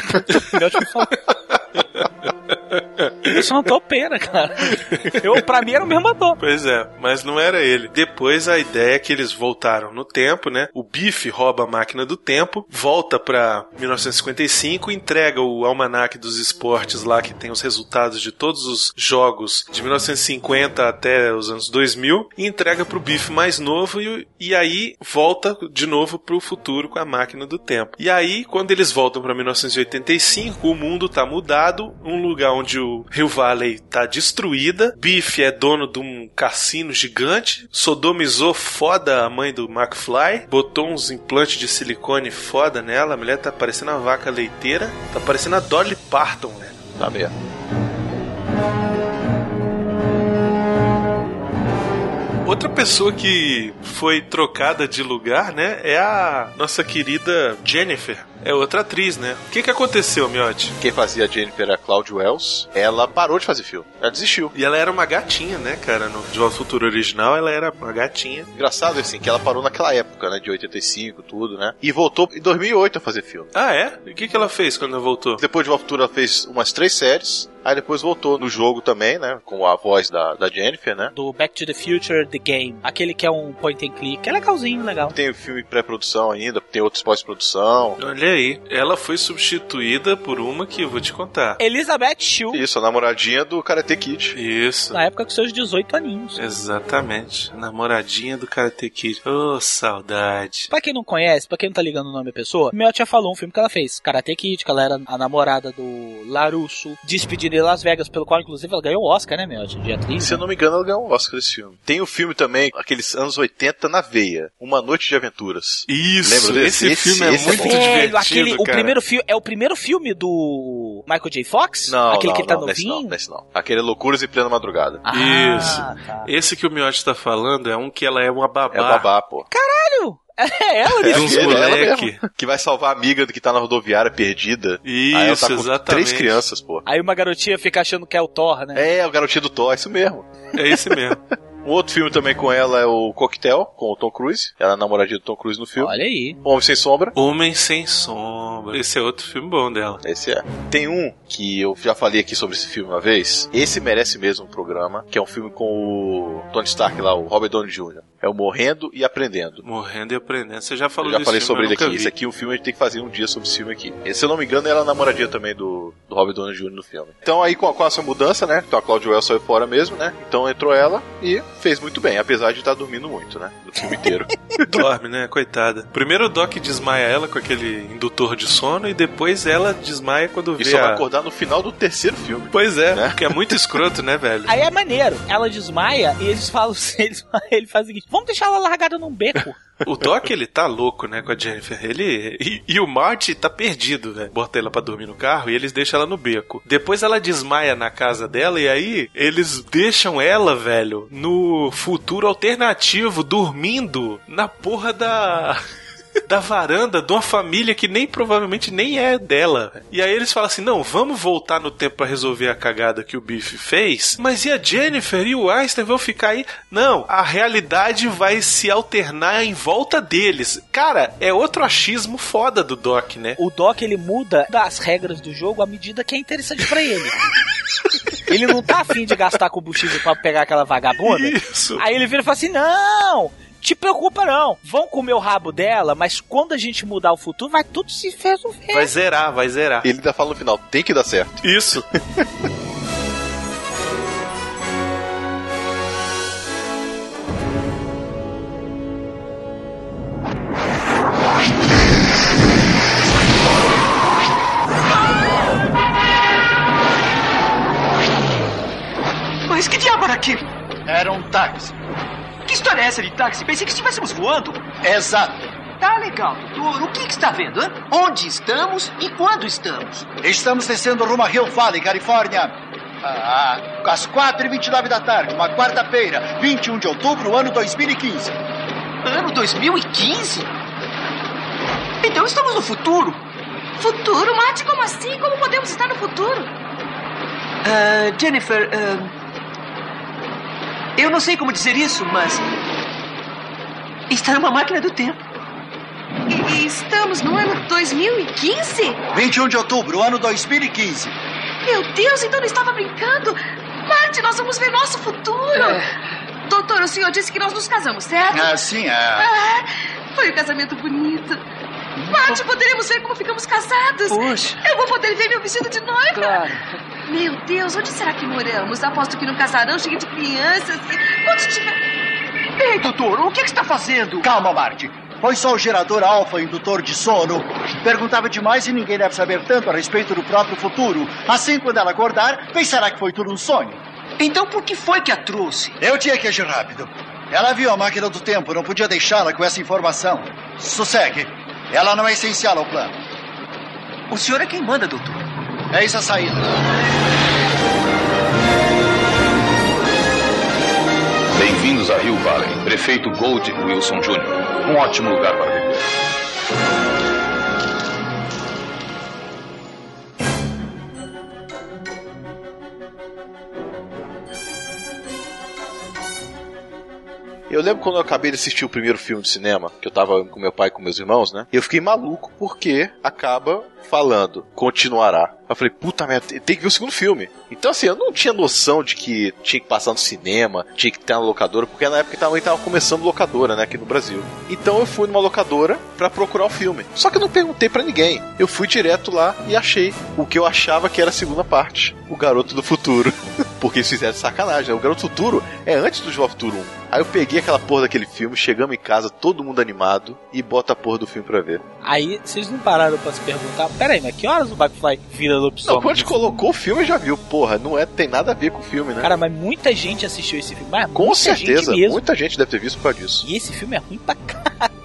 Eu sou uma topeira, cara. Eu, pra mim era o mesmo ator. Pois é, mas não era ele. Depois a ideia é que eles voltaram no tempo, né? O Biff rouba a máquina do tempo, volta pra 1955, entrega o almanac dos esportes lá que tem os resultados de todos os jogos de 1950 até os anos 2000 e entrega pro Biff mais novo e, e aí volta de novo pro futuro com a máquina do tempo. E aí, quando eles voltam pra 1985, o mundo tá mudado, um lugar onde o Rio Valley tá destruída. Biff é dono de um cassino gigante. Sodomizou foda a mãe do McFly. Botou uns implantes de silicone foda nela. A mulher tá parecendo uma vaca leiteira. Tá parecendo a Dolly Parton, né? Tá mesmo. Outra pessoa que foi trocada de lugar, né, é a nossa querida Jennifer. É outra atriz, né? O que que aconteceu, Miotti? Quem fazia a Jennifer era a Claudia Wells. Ela parou de fazer filme. Ela desistiu. E ela era uma gatinha, né, cara? No De Volta Futuro original, ela era uma gatinha. Engraçado, assim, que ela parou naquela época, né? De 85, tudo, né? E voltou em 2008 a fazer filme. Ah, é? E o que que ela fez quando ela voltou? Depois de Volta Futuro, ela fez umas três séries. Aí depois voltou no jogo também, né? Com a voz da, da Jennifer, né? Do Back to the Future The Game. Aquele que é um point and click. É legalzinho, legal. Tem o filme em pré-produção ainda, tem outros pós-produção. Olha aí, ela foi substituída por uma que eu vou te contar. Elizabeth Shue. Isso, a namoradinha do Karate Kid. Isso. Na época com seus 18 aninhos. Exatamente. Namoradinha do Karate Kid. Oh, saudade. Pra quem não conhece, pra quem não tá ligando o nome da pessoa, Mel já falou um filme que ela fez. Karate Kid, que ela era a namorada do Larusso. Despedida em Las Vegas, pelo qual inclusive ela ganhou o Oscar, né, Mel? De atriz. Se eu não me engano, ela ganhou um Oscar desse filme. Tem o filme também, aqueles anos 80 na veia. Uma Noite de Aventuras. Isso, Lembra desse? esse, filme é esse muito bom. divertido, aquele, o cara. primeiro filme é o primeiro filme do Michael J. Fox? Não, aquele não, que ele tá não, nesse novinho. não, nesse não. Aquele é Loucuras em Plena Madrugada. Ah, Isso. tá. Esse que o Miotti tá falando é um que ela é uma babá. É o babá, pô. Caralho! É ela, É de uns ela moleque. mesmo, que vai salvar a amiga que tá na rodoviária perdida. Isso, Aí ela tá com exatamente. três crianças, pô. Aí uma garotinha fica achando que é o Thor, né? É, o garotinho do Thor, isso mesmo. É esse mesmo. Um outro filme também com ela é o Coquetel, com o Tom Cruise. Ela é a namoradinha do Tom Cruise no filme. Olha aí. Homem Sem Sombra. Homem Sem Sombra. Esse é outro filme bom dela. Esse é. Tem um que eu já falei aqui sobre esse filme uma vez. Esse merece mesmo um programa, que é um filme com o Tony Stark lá, o Robert Downey Jr. É o Morrendo e Aprendendo. Morrendo e aprendendo. Você já falou Eu já falei filme, sobre ele aqui. vi. Esse aqui é um filme, a gente tem que fazer um dia sobre esse filme aqui. Esse, se eu não me engano, ela é a namoradinha também do, do Robert Downey Jr. no filme. Então aí com, a- com essa mudança, né? Então a Claudia Wells saiu fora mesmo, né? Então entrou ela e fez muito bem, apesar de estar dormindo muito, né? No filme inteiro. Dorme, né? Coitada. Primeiro o Doc desmaia ela com aquele indutor de sono e depois ela desmaia quando e vê só vai a... acordar no final do terceiro filme. Pois é, Né? porque é muito escroto, né, velho? Aí é maneiro. Ela desmaia e eles falam. Eles, ele faz o seguinte: vamos deixar ela largada num beco. O Doc, ele tá louco, né, com a Jennifer. Ele... E, e o Marty tá perdido, velho. Bota ela pra dormir no carro e eles deixam ela no beco. Depois ela desmaia na casa dela e aí eles deixam ela, velho, no futuro alternativo, dormindo na porra da... Da varanda de uma família que nem provavelmente nem é dela. E aí eles falam assim: não, vamos voltar no tempo pra resolver a cagada que o Biff fez. Mas e a Jennifer e o Einstein vão ficar aí? Não, a realidade vai se alternar em volta deles. Cara, é outro achismo foda do Doc, né? O Doc ele muda as regras do jogo à medida que é interessante pra ele. Ele não tá afim de gastar combustível pra pegar aquela vagabunda. Isso. Aí ele vira e fala assim: não! Te preocupa não, vão comer o rabo dela, mas quando a gente mudar o futuro, vai tudo se resolver. Vai zerar, vai zerar. Ele ainda fala no final, tem que dar certo. Isso. Mas que diabo era aquilo? Era um táxi. Que história é essa de táxi? Pensei que estivéssemos voando. Exato. Tá legal, doutor. O que, que está vendo? hã? Onde estamos e quando estamos? Estamos descendo rumo a Hill Valley, Califórnia. Ah, às 4h29 da tarde, uma quarta-feira, 21 de outubro, ano 2015. Ano 2015? Então estamos no futuro. Futuro? Mate, como assim? Como podemos estar no futuro? Ah, Jennifer, ah, eu não sei como dizer isso, mas. Está numa máquina do tempo. E, e estamos no ano 2015? 21 de outubro, ano 2015. Meu Deus, então não estava brincando? Marte, nós vamos ver nosso futuro. Doutor, o senhor disse que nós nos casamos, certo? Ah, sim, ah. Ah, foi um casamento bonito. Marte, poderemos ver como ficamos casados. Poxa. Eu vou poder ver meu vestido de noiva. Claro. Meu Deus, onde será que moramos? Aposto que num casarão cheio de crianças. e- Quando tiver. Ei, doutor, o que, que está fazendo? Calma, Marty. Pois só o gerador alfa indutor de sono. Perguntava demais e ninguém deve saber tanto a respeito do próprio futuro. Assim, quando ela acordar, pensará que foi tudo um sonho. Então por que foi que a trouxe? Eu tinha que agir rápido. Ela viu a máquina do tempo, não podia deixá-la com essa informação. Sossegue. Ela não é essencial ao plano. O senhor é quem manda, doutor. É isso a saída. Bem-vindos a Hill Valley. Prefeito Gold Wilson Jr. Um ótimo lugar para viver. Eu lembro quando eu acabei de assistir o primeiro filme de cinema, que eu tava com meu pai e com meus irmãos, né? Eu fiquei maluco porque acaba falando, continuará. Eu falei, puta merda, tem que ver o segundo filme. Então, assim, eu não tinha noção de que tinha que passar no cinema, tinha que estar na locadora, porque na época também tava começando locadora, né, aqui no Brasil. Então eu fui numa locadora para procurar o filme. Só que eu não perguntei para ninguém. Eu fui direto lá e achei o que eu achava que era a segunda parte: O Garoto do Futuro. porque eles fizeram sacanagem, né? O Garoto do Futuro é antes do Jovem Futuro 1. Aí eu peguei aquela porra daquele filme, chegamos em casa, todo mundo animado, e bota a porra do filme pra ver. Aí vocês não pararam pra se perguntar, peraí, mas que horas o McFly vira lobisomem? Não, quando colocou o filme, já viu, porra, não é, tem nada a ver com o filme, né? Cara, mas muita gente assistiu esse filme. Com muita certeza, gente muita gente deve ter visto por causa disso. E esse filme é ruim pra caralho.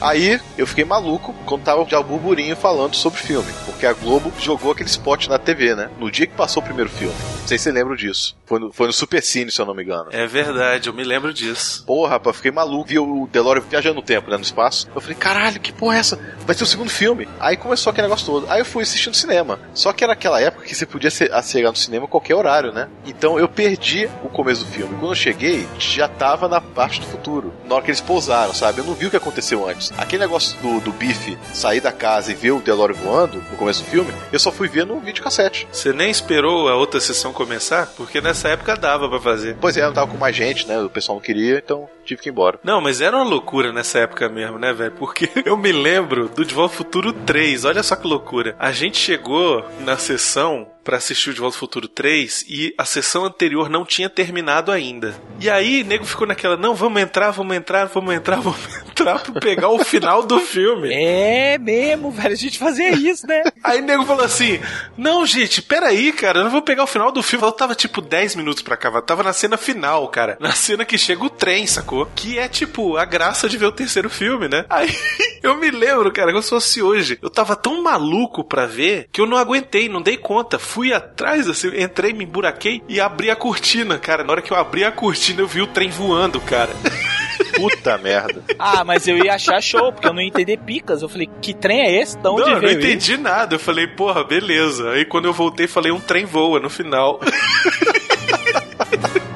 Aí eu fiquei maluco quando tava já o burburinho falando sobre o filme, porque a Globo jogou aquele spot na TV, né? No dia que passou o primeiro filme. Não sei se você lembra disso. Foi no, foi no Super Cine, se eu não me engano. É verdade, eu me lembro disso. Porra, rapaz, fiquei maluco. Vi o DeLorean viajando no tempo, né? No espaço. Eu falei, caralho, que porra é essa? Vai ser o segundo filme. Aí começou aquele negócio todo. Aí eu fui assistir no cinema. Só que era aquela época que você podia chegar no cinema a qualquer horário, né? Então eu perdi o começo do filme. Quando eu cheguei, já tava na parte do futuro. Na hora que eles pousaram, sabe? Eu não vi o que aconteceu antes. Aquele negócio do, do bife sair da casa e ver o DeLorean voando no começo do filme, eu só fui ver no videocassete. Você nem esperou a outra sessão começar? Porque nessa época dava pra fazer. Pois é, eu tava com mais gente, né? O pessoal não queria, então tive que ir embora. Não, mas era uma loucura nessa época mesmo, né, velho? Porque eu me lembro do De Volta ao Futuro 3, olha só que loucura. A gente chegou na sessão para assistir o De Volta ao Futuro 3 e a sessão anterior não tinha terminado ainda. E aí, nego ficou naquela, não, vamos entrar, vamos entrar, vamos entrar, vamos entrar pra pegar o final do filme. É mesmo, velho, a gente fazia isso, né? Aí nego falou assim, não, gente, peraí, cara, eu não vou pegar o final do filme. Eu tava tipo 10 minutos pra cá, eu tava na cena final, cara. Na cena que chega o trem, sacou? Que é tipo a graça de ver o terceiro filme, né? Aí eu me lembro, cara, como se fosse hoje. Eu tava tão maluco pra ver que eu não aguentei, não dei conta. Fui atrás, assim, entrei, me emburaquei e abri a cortina, cara. Na hora que eu abri a cortina, eu vi o trem voando, cara. Puta merda. Ah, mas eu ia achar show, porque eu não ia entender picas. Eu falei, que trem é esse? De onde não, eu não entendi isso? nada. Eu falei, porra, beleza. Aí quando eu voltei, falei, um trem voa no final.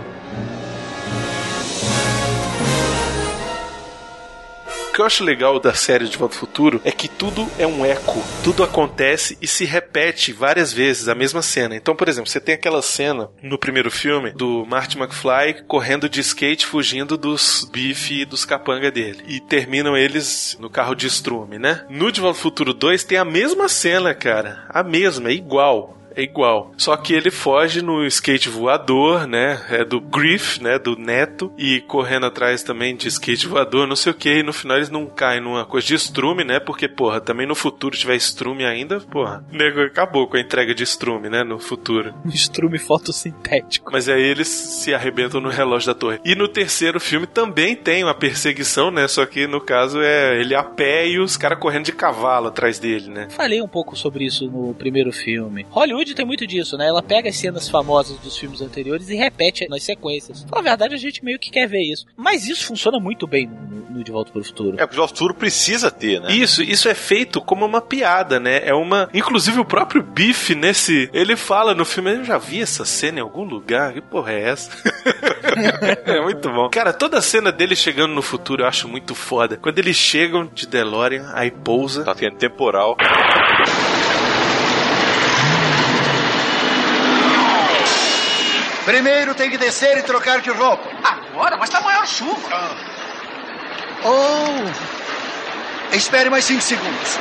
que eu acho legal da série De Volta ao Futuro é que tudo é um eco. Tudo acontece e se repete várias vezes a mesma cena. Então, por exemplo, você tem aquela cena no primeiro filme do Marty McFly correndo de skate fugindo dos bife e dos capanga dele. E terminam eles no carro de estrume, né? No De Volta ao Futuro 2 tem a mesma cena, cara. A mesma, é igual é igual. Só que ele foge no skate voador, né? É do Griff, né? Do Neto. E correndo atrás também de skate voador, não sei o que. E no final eles não caem numa coisa de estrume, né? Porque, porra, também no futuro tiver estrume ainda, porra. O nego acabou com a entrega de estrume, né? No futuro. Estrume fotossintético. Mas aí eles se arrebentam no relógio da torre. E no terceiro filme também tem uma perseguição, né? Só que no caso é ele a pé e os caras correndo de cavalo atrás dele, né? Falei um pouco sobre isso no primeiro filme. Hollywood tem muito disso, né? Ela pega as cenas famosas dos filmes anteriores e repete nas sequências. Na verdade, a gente meio que quer ver isso. Mas isso funciona muito bem no, no De Volta para o Futuro. É, porque o De Volta para o Futuro precisa ter, né? Isso, isso é feito como uma piada, né? É uma. Inclusive o próprio Biff nesse. Ele fala no filme, eu já vi essa cena em algum lugar. Que porra é essa? é muito bom. Cara, toda a cena dele chegando no futuro eu acho muito foda. Quando eles chegam de DeLorean, aí pousa. Tá tendo temporal. Primeiro tem que descer e trocar de roupa. Agora? Mas tá maior chuva. Oh! Espere mais cinco segundos.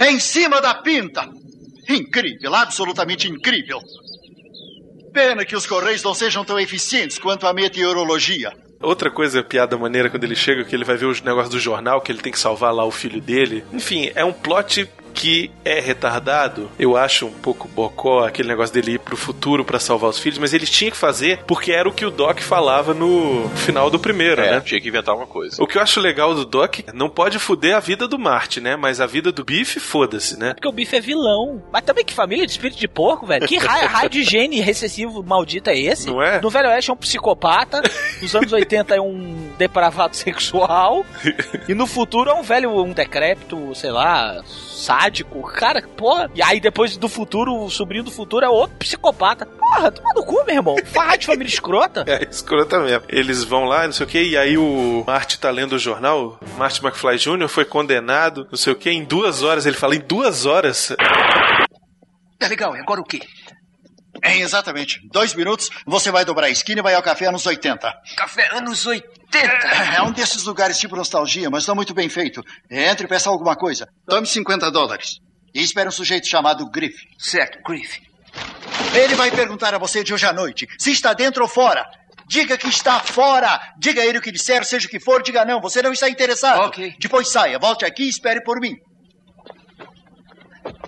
Em cima da pinta. Incrível, absolutamente incrível. Pena que os Correios não sejam tão eficientes quanto a meteorologia. Outra coisa, piada maneira, quando ele chega, que ele vai ver os negócios do jornal, que ele tem que salvar lá o filho dele. Enfim, é um plot que é retardado, eu acho um pouco bocó aquele negócio dele ir pro futuro para salvar os filhos, mas ele tinha que fazer porque era o que o Doc falava no final do primeiro, É, né? tinha que inventar uma coisa. O que eu acho legal do Doc não pode fuder a vida do Marte, né? Mas a vida do Biff, foda-se, né? Porque o bife é vilão. Mas também que família de espírito de porco, velho. Que raio, raio de gene recessivo maldito é esse? Não é? No Velho Oeste é um psicopata. Nos anos 80 é um depravado sexual. e no futuro é um velho, um decrépito, sei lá, sádico. Cara, porra. E aí depois do futuro, o sobrinho do futuro é outro psicopata. Porra, toma no cu, meu irmão. Farra de família escrota. É, escrota mesmo. Eles vão lá, não sei o que, e aí o Marty tá lendo o jornal, Marty McFly Jr. foi condenado, não sei o que, em duas horas, ele fala, em duas horas. Tá legal, e agora o quê? É, exatamente. Dois minutos, você vai dobrar a esquina e vai ao café anos 80. Café anos 80. É um desses lugares tipo nostalgia, mas não muito bem feito. Entre e peça alguma coisa. Tome 50 dólares. E espere um sujeito chamado Griff. Certo, Griff. Ele vai perguntar a você de hoje à noite se está dentro ou fora. Diga que está fora. Diga a ele o que disser, seja o que for, diga não. Você não está interessado. Ok. Depois saia, volte aqui e espere por mim.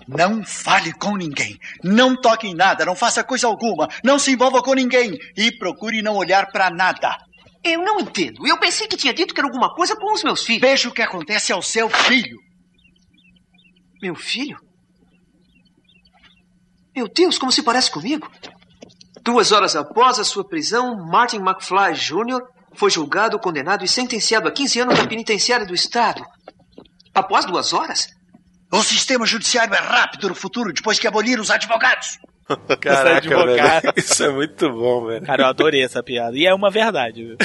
Não fale com ninguém. Não toque em nada. Não faça coisa alguma. Não se envolva com ninguém. E procure não olhar para nada. Eu não entendo. Eu pensei que tinha dito que era alguma coisa com os meus filhos. Veja o que acontece ao seu filho. Meu filho? Meu Deus, como se parece comigo. Duas horas após a sua prisão, Martin McFly Jr. foi julgado, condenado e sentenciado a 15 anos na penitenciária do Estado. Após duas horas? O sistema judiciário é rápido no futuro, depois que abolir os advogados. Caraca, advogado. velho. Isso é muito bom, velho. Cara, eu adorei essa piada. E é uma verdade, viu?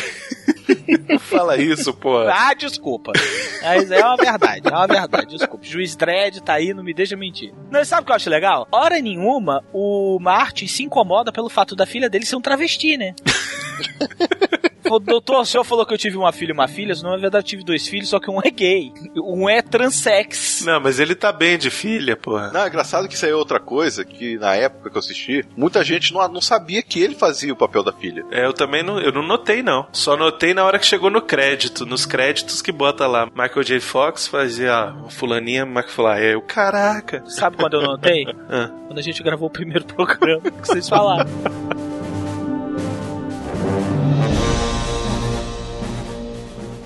Não fala isso, pô. Ah, desculpa. Mas é uma verdade, é uma verdade, desculpa. Juiz Dredd tá aí, não me deixa mentir. Não, sabe o que eu acho legal? Hora nenhuma, o Martin se incomoda pelo fato da filha dele ser um travesti, né? Falou, Doutor, o senhor falou que eu tive uma filha e uma filha, na verdade eu tive dois filhos, só que um é gay. Um é transex. Não, mas ele tá bem de filha, porra. Não, é engraçado que isso aí é outra coisa que na época que eu assisti, muita gente não, não sabia que ele fazia o papel da filha. É, eu também não, eu não notei, não. Só notei na hora que chegou no crédito. Nos créditos que bota lá. Michael J. Fox fazia a fulaninha McFly. Aí eu, caraca. Sabe quando eu notei? Ah. Quando a gente gravou o primeiro programa que vocês falaram.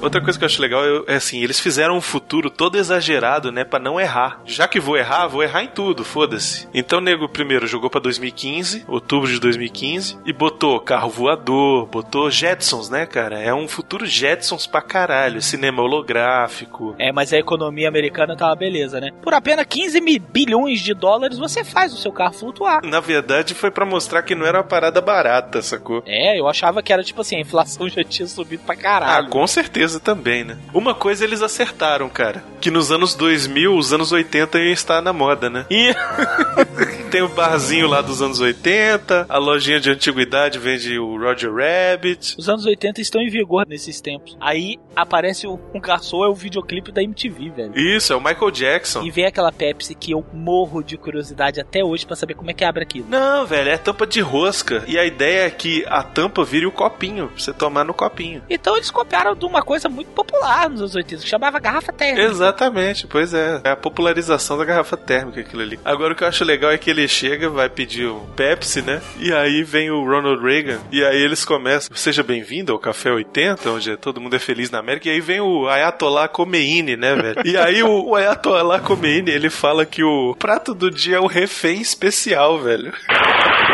Outra coisa que eu acho legal é, é assim, eles fizeram um futuro todo exagerado, né, Pra não errar. Já que vou errar, vou errar em tudo, foda-se. Então o nego primeiro jogou pra 2015, outubro de 2015, e botou carro voador, botou Jetsons, né, cara? É um futuro Jetsons pra caralho, cinema holográfico. É, mas a economia americana tá uma beleza, né? Por apenas 15 mil bilhões de dólares você faz o seu carro flutuar. Na verdade, foi pra mostrar que não era uma parada barata, sacou? É, eu achava que era tipo assim, a inflação já tinha subido pra Ah, caralho. com certeza também, né? Uma coisa eles acertaram, cara. Que nos anos 2000, os anos 80 iam estar na moda, né? E Tem o barzinho lá dos anos 80, a lojinha de antiguidade vende o Roger Rabbit. os anos 80 estão em vigor nesses tempos. Aí aparece o- um garçom, é o videoclipe da MTV, velho. Isso, é o Michael Jackson. E vem aquela Pepsi que eu morro de curiosidade até hoje pra saber como é que abre aquilo. Não, velho, é tampa de rosca. E a ideia é que a tampa vire o copinho, pra você tomar no copinho. Então eles copiaram de uma coisa muito popular nos anos 80, que chamava garrafa térmica. Exatamente, pois é. É a popularização da garrafa térmica aquilo ali. Agora o que eu acho legal é que ele chega, vai pedir o Pepsi, né? E aí vem o Ronald Reagan. E aí eles começam, seja bem-vindo ao Café 80, onde todo mundo é feliz na América. E aí vem o Ayatollah Khomeini, né, velho? E aí o, o Ayatollah Khomeini, ele fala que o prato do dia é o refém especial, velho.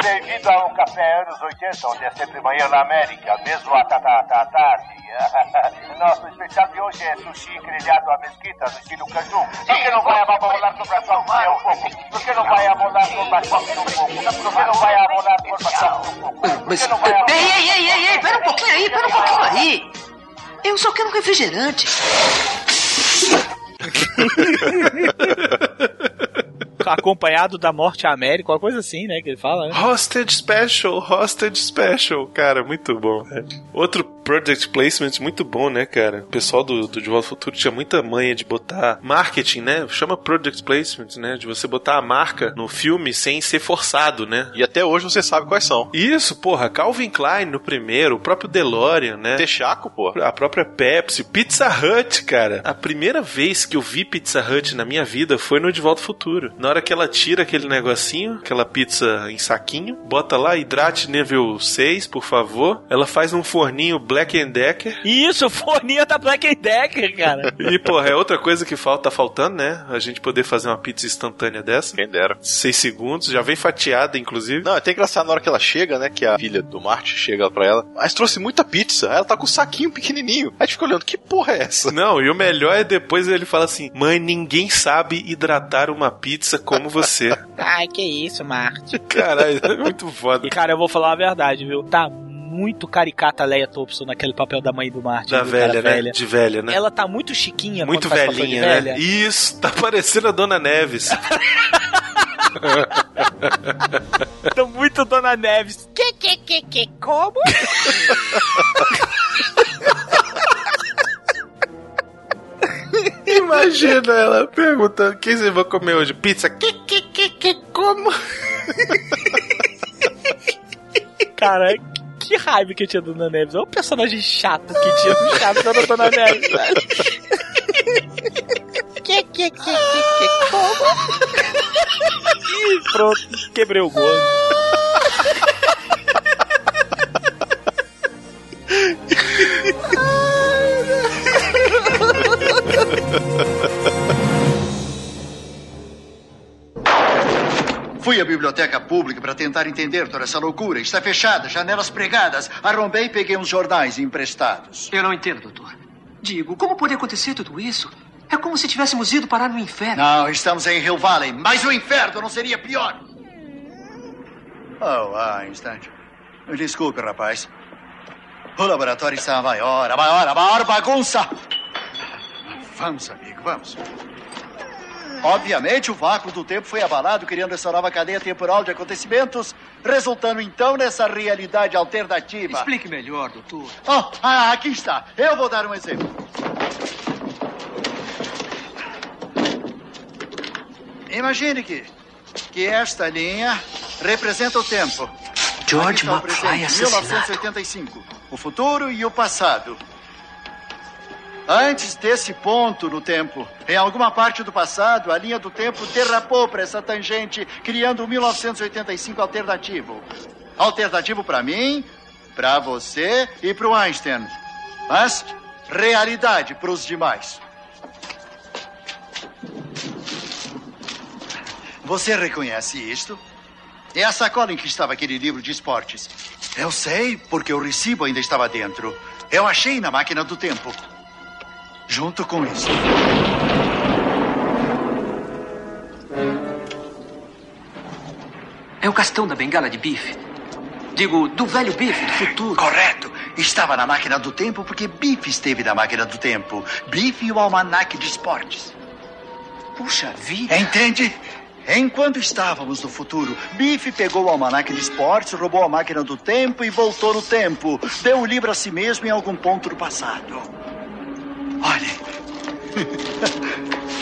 Bem-vindo ao Café Anos 80, onde é sempre manhã na América, mesmo ta- ta- tarde. Nosso especial de hoje é sushi grelhado à mesquita, no estilo caju. Por que não vai amolar com bastante um pouco? Por que não vai amolar com bastante um pouco? Por que não vai amolar com bastante um pouco? Por Mas. que não vai Ei, ei, ei, ei, ei, pera um pouquinho aí, pera um pouquinho aí. Eu só quero um refrigerante. Acompanhado da morte à América, uma coisa assim, né? Que ele fala, né? Hostage Special, Hostage Special. Cara, muito bom, velho. Outro product placement muito bom, né, cara? O pessoal do, do De Volta ao Futuro tinha muita manha de botar marketing, né? Chama product placement, né? De você botar a marca no filme sem ser forçado, né? E até hoje você sabe quais são. Isso, porra. Calvin Klein no primeiro, o próprio DeLorean, né? Texaco, pô. A própria Pepsi, Pizza Hut, cara. A primeira vez que eu vi Pizza Hut na minha vida foi no De Volta ao Futuro. Na hora que ela tira aquele negocinho, aquela pizza em saquinho, bota lá hidrate nível 6, por favor. Ela faz um forninho Black and Decker. Isso, forninho da Black and Decker, cara. E, porra, é outra coisa que falta, tá faltando, né? A gente poder fazer uma pizza instantânea dessa. Quem dera. Seis segundos, já vem fatiada, inclusive. Não, é até engraçado na hora que ela chega, né? Que a filha do Marte chega pra ela. Mas trouxe muita pizza. Ela tá com um saquinho pequenininho. Aí a gente fica olhando, que porra é essa? Não, e o melhor é depois ele fala assim: Mãe, ninguém sabe hidratar uma pizza como você. Ai, que isso, Marte. Caralho, é muito foda. E, cara, eu vou falar a verdade, viu? Tá muito caricata a Leia Thompson naquele papel da mãe do Marte. Da viu, velha, cara, né? De velha, né? Ela tá muito chiquinha Muito quando faz papel de velhinha, né? velha. Isso, tá parecendo a Dona Neves. Tô muito Dona Neves. Que, que, que, que, como? Imagina ela perguntando: quem você vai comer hoje? Pizza? Que, que, que, que, como? Cara, que raiva que eu tinha da Dona Neves. É um personagem chato que tinha chato da Dona Neves. que, que, que, que, que, como? Ih, pronto, quebrei o gosto. Fui à biblioteca pública para tentar entender toda essa loucura. Está fechada, janelas pregadas. Arrombei e peguei uns jornais emprestados. Eu não entendo, doutor. Digo, como pode acontecer tudo isso? É como se tivéssemos ido parar no inferno. Não, estamos em Hill Valley, mas o inferno não seria pior. Oh, ah, instante. Desculpe, rapaz. O laboratório está a maior, a maior, a maior bagunça. Vamos, amigo, vamos. Obviamente, o vácuo do tempo foi abalado, criando essa nova cadeia temporal de acontecimentos, resultando então nessa realidade alternativa. Explique melhor, doutor. Oh, ah, aqui está. Eu vou dar um exemplo. Imagine que, que esta linha representa o tempo. George o McFly presente, assassinado. 1985. O futuro e o passado. Antes desse ponto no tempo, em alguma parte do passado, a linha do tempo derrapou para essa tangente, criando o 1985 alternativo. Alternativo para mim, para você e para o Einstein. Mas realidade para os demais. Você reconhece isto? É a sacola em que estava aquele livro de esportes. Eu sei, porque o recibo ainda estava dentro. Eu achei na máquina do tempo. Junto com isso. É o castão da bengala de bife. Digo, do velho bife, do futuro. Correto. Estava na máquina do tempo porque Biff esteve na máquina do tempo. Biff e o almanaque de esportes. Puxa vida. Entende? Enquanto estávamos no futuro, Biff pegou o almanaque de esportes, roubou a máquina do tempo e voltou no tempo. Deu o livro a si mesmo em algum ponto do passado. Olhem.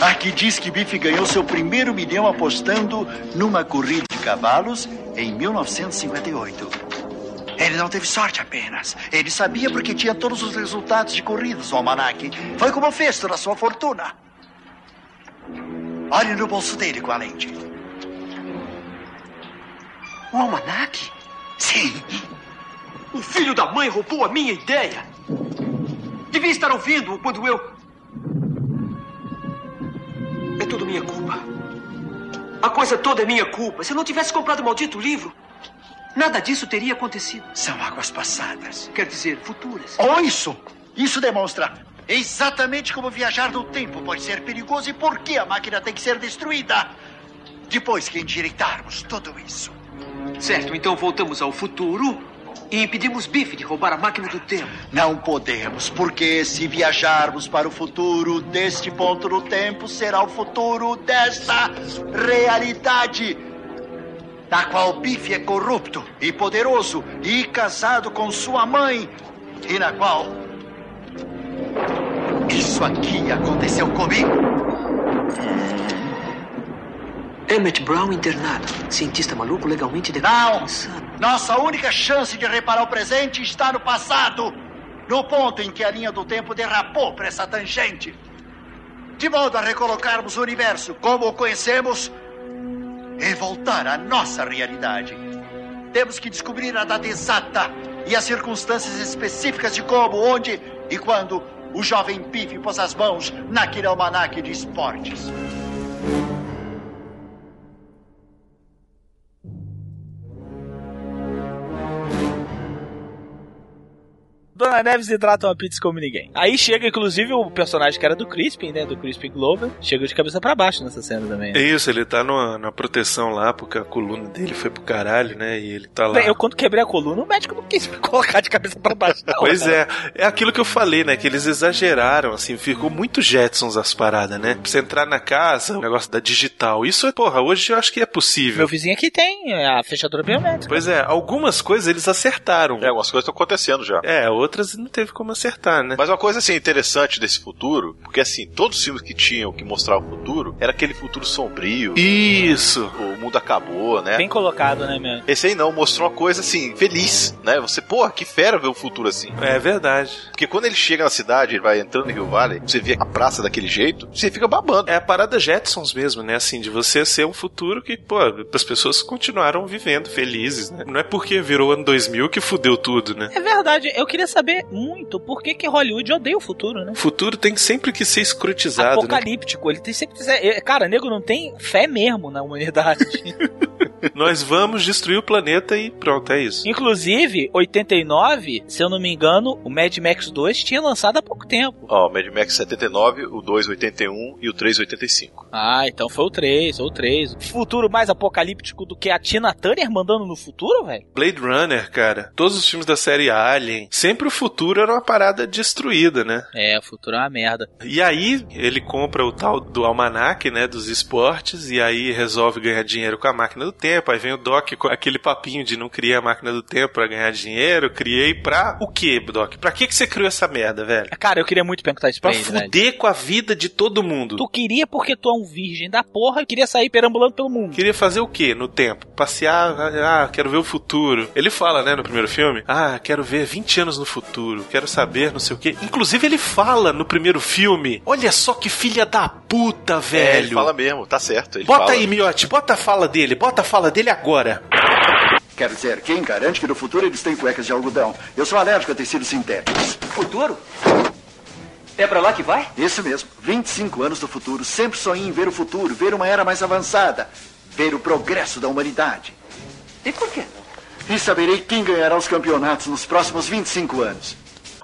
Aqui diz que Biff ganhou seu primeiro milhão apostando numa corrida de cavalos em 1958. Ele não teve sorte apenas. Ele sabia porque tinha todos os resultados de corridas no almanaque. Foi como fez toda a sua fortuna. Olhe no bolso dele com a lente. O almanaque? Sim. O filho da mãe roubou a minha ideia. Devia estar ouvindo quando eu. É tudo minha culpa. A coisa toda é minha culpa. Se eu não tivesse comprado o maldito livro, nada disso teria acontecido. São águas passadas. Quer dizer, futuras. Oh, isso! Isso demonstra exatamente como viajar no tempo pode ser perigoso e por que a máquina tem que ser destruída. Depois que endireitarmos tudo isso. Certo, então voltamos ao futuro e impedimos Biff de roubar a máquina do tempo. Não podemos, porque se viajarmos para o futuro deste ponto no tempo, será o futuro desta realidade. Na qual Biff é corrupto e poderoso e casado com sua mãe. e na qual isso aqui aconteceu comigo. Emmett Brown internado. Cientista maluco legalmente Não! Insano. Nossa única chance de reparar o presente está no passado. No ponto em que a linha do tempo derrapou para essa tangente. De modo a recolocarmos o universo como o conhecemos e voltar à nossa realidade. Temos que descobrir a data exata e as circunstâncias específicas de como, onde e quando o jovem Pife pôs as mãos naquele almanaque de esportes. Neves hidrata uma pizza como ninguém. Aí chega, inclusive, o personagem que era do Crispin, né? Do Crispin Glover. Chega de cabeça pra baixo nessa cena também. É isso, ele tá numa, na proteção lá, porque a coluna dele foi pro caralho, né? E ele tá lá. Bem, eu quando quebrei a coluna, o médico não quis me colocar de cabeça pra baixo. Não, Pois cara. é, é aquilo que eu falei, né? Que eles exageraram, assim, ficou muito Jetsons as paradas, né? Pra você entrar na casa, o negócio da digital. Isso, porra, hoje eu acho que é possível. Meu vizinho aqui tem é, a fechadura biométrica. Pois é, algumas coisas eles acertaram. É, algumas coisas estão acontecendo já. É, outras não teve como acertar, né? Mas uma coisa assim interessante desse futuro, porque assim, todos os filmes que tinham que mostrar o futuro, era aquele futuro sombrio. Isso! O mundo acabou, né? Bem colocado, né, meu? Esse aí não, mostrou uma coisa assim, feliz, né? Você, porra, que fera ver o futuro assim. É verdade. Porque quando ele chega na cidade, ele vai entrando em Rio Valley, você vê a praça daquele jeito, você fica babando. É a parada Jetsons mesmo, né? Assim, de você ser um futuro que, pô, as pessoas continuaram vivendo felizes, né? Não é porque virou ano 2000 que fudeu tudo, né? É verdade, eu queria saber muito por que, que Hollywood odeia o futuro, né? O futuro tem sempre que ser escrotizado, né? Apocalíptico, ele tem sempre que ser. é, Cara, nego não tem fé mesmo na humanidade. Nós vamos destruir o planeta e pronto, é isso. Inclusive, 89, se eu não me engano, o Mad Max 2 tinha lançado há pouco tempo. Ó, o Mad Max 79, o 2 81 e o 3 85. Ah, então foi o 3, foi o 3. Futuro mais apocalíptico do que a Tina Turner mandando no futuro, velho? Blade Runner, cara, todos os filmes da série Alien, sempre o futuro era uma parada destruída, né? É, o futuro é uma merda. E aí ele compra o tal do almanac, né, dos esportes, e aí resolve ganhar dinheiro com a máquina do tempo. Aí vem o Doc com aquele papinho de não criar a máquina do tempo pra ganhar dinheiro. Criei pra o quê, Doc? Pra que, que você criou essa merda, velho? Cara, eu queria muito perguntar isso pra Pra ele, velho. fuder com a vida de todo mundo. Tu queria porque tu é um virgem da porra e queria sair perambulando pelo mundo. Queria fazer o quê no tempo? Passear, ah, quero ver o futuro. Ele fala, né, no primeiro filme, ah, quero ver 20 anos no futuro, quero saber não sei o quê. Inclusive ele fala no primeiro filme, olha só que filha da puta, É, velho. ele fala mesmo, tá certo. Ele bota fala. aí, Miotti, bota a fala dele, bota a fala dele agora. Quer dizer, quem garante que no futuro eles têm cuecas de algodão? Eu sou alérgico a tecidos sintéticos. Futuro? É pra lá que vai? Isso mesmo. 25 anos do futuro. Sempre sonhei em ver o futuro, ver uma era mais avançada, ver o progresso da humanidade. E por quê? E saberei quem ganhará os campeonatos nos próximos 25 anos.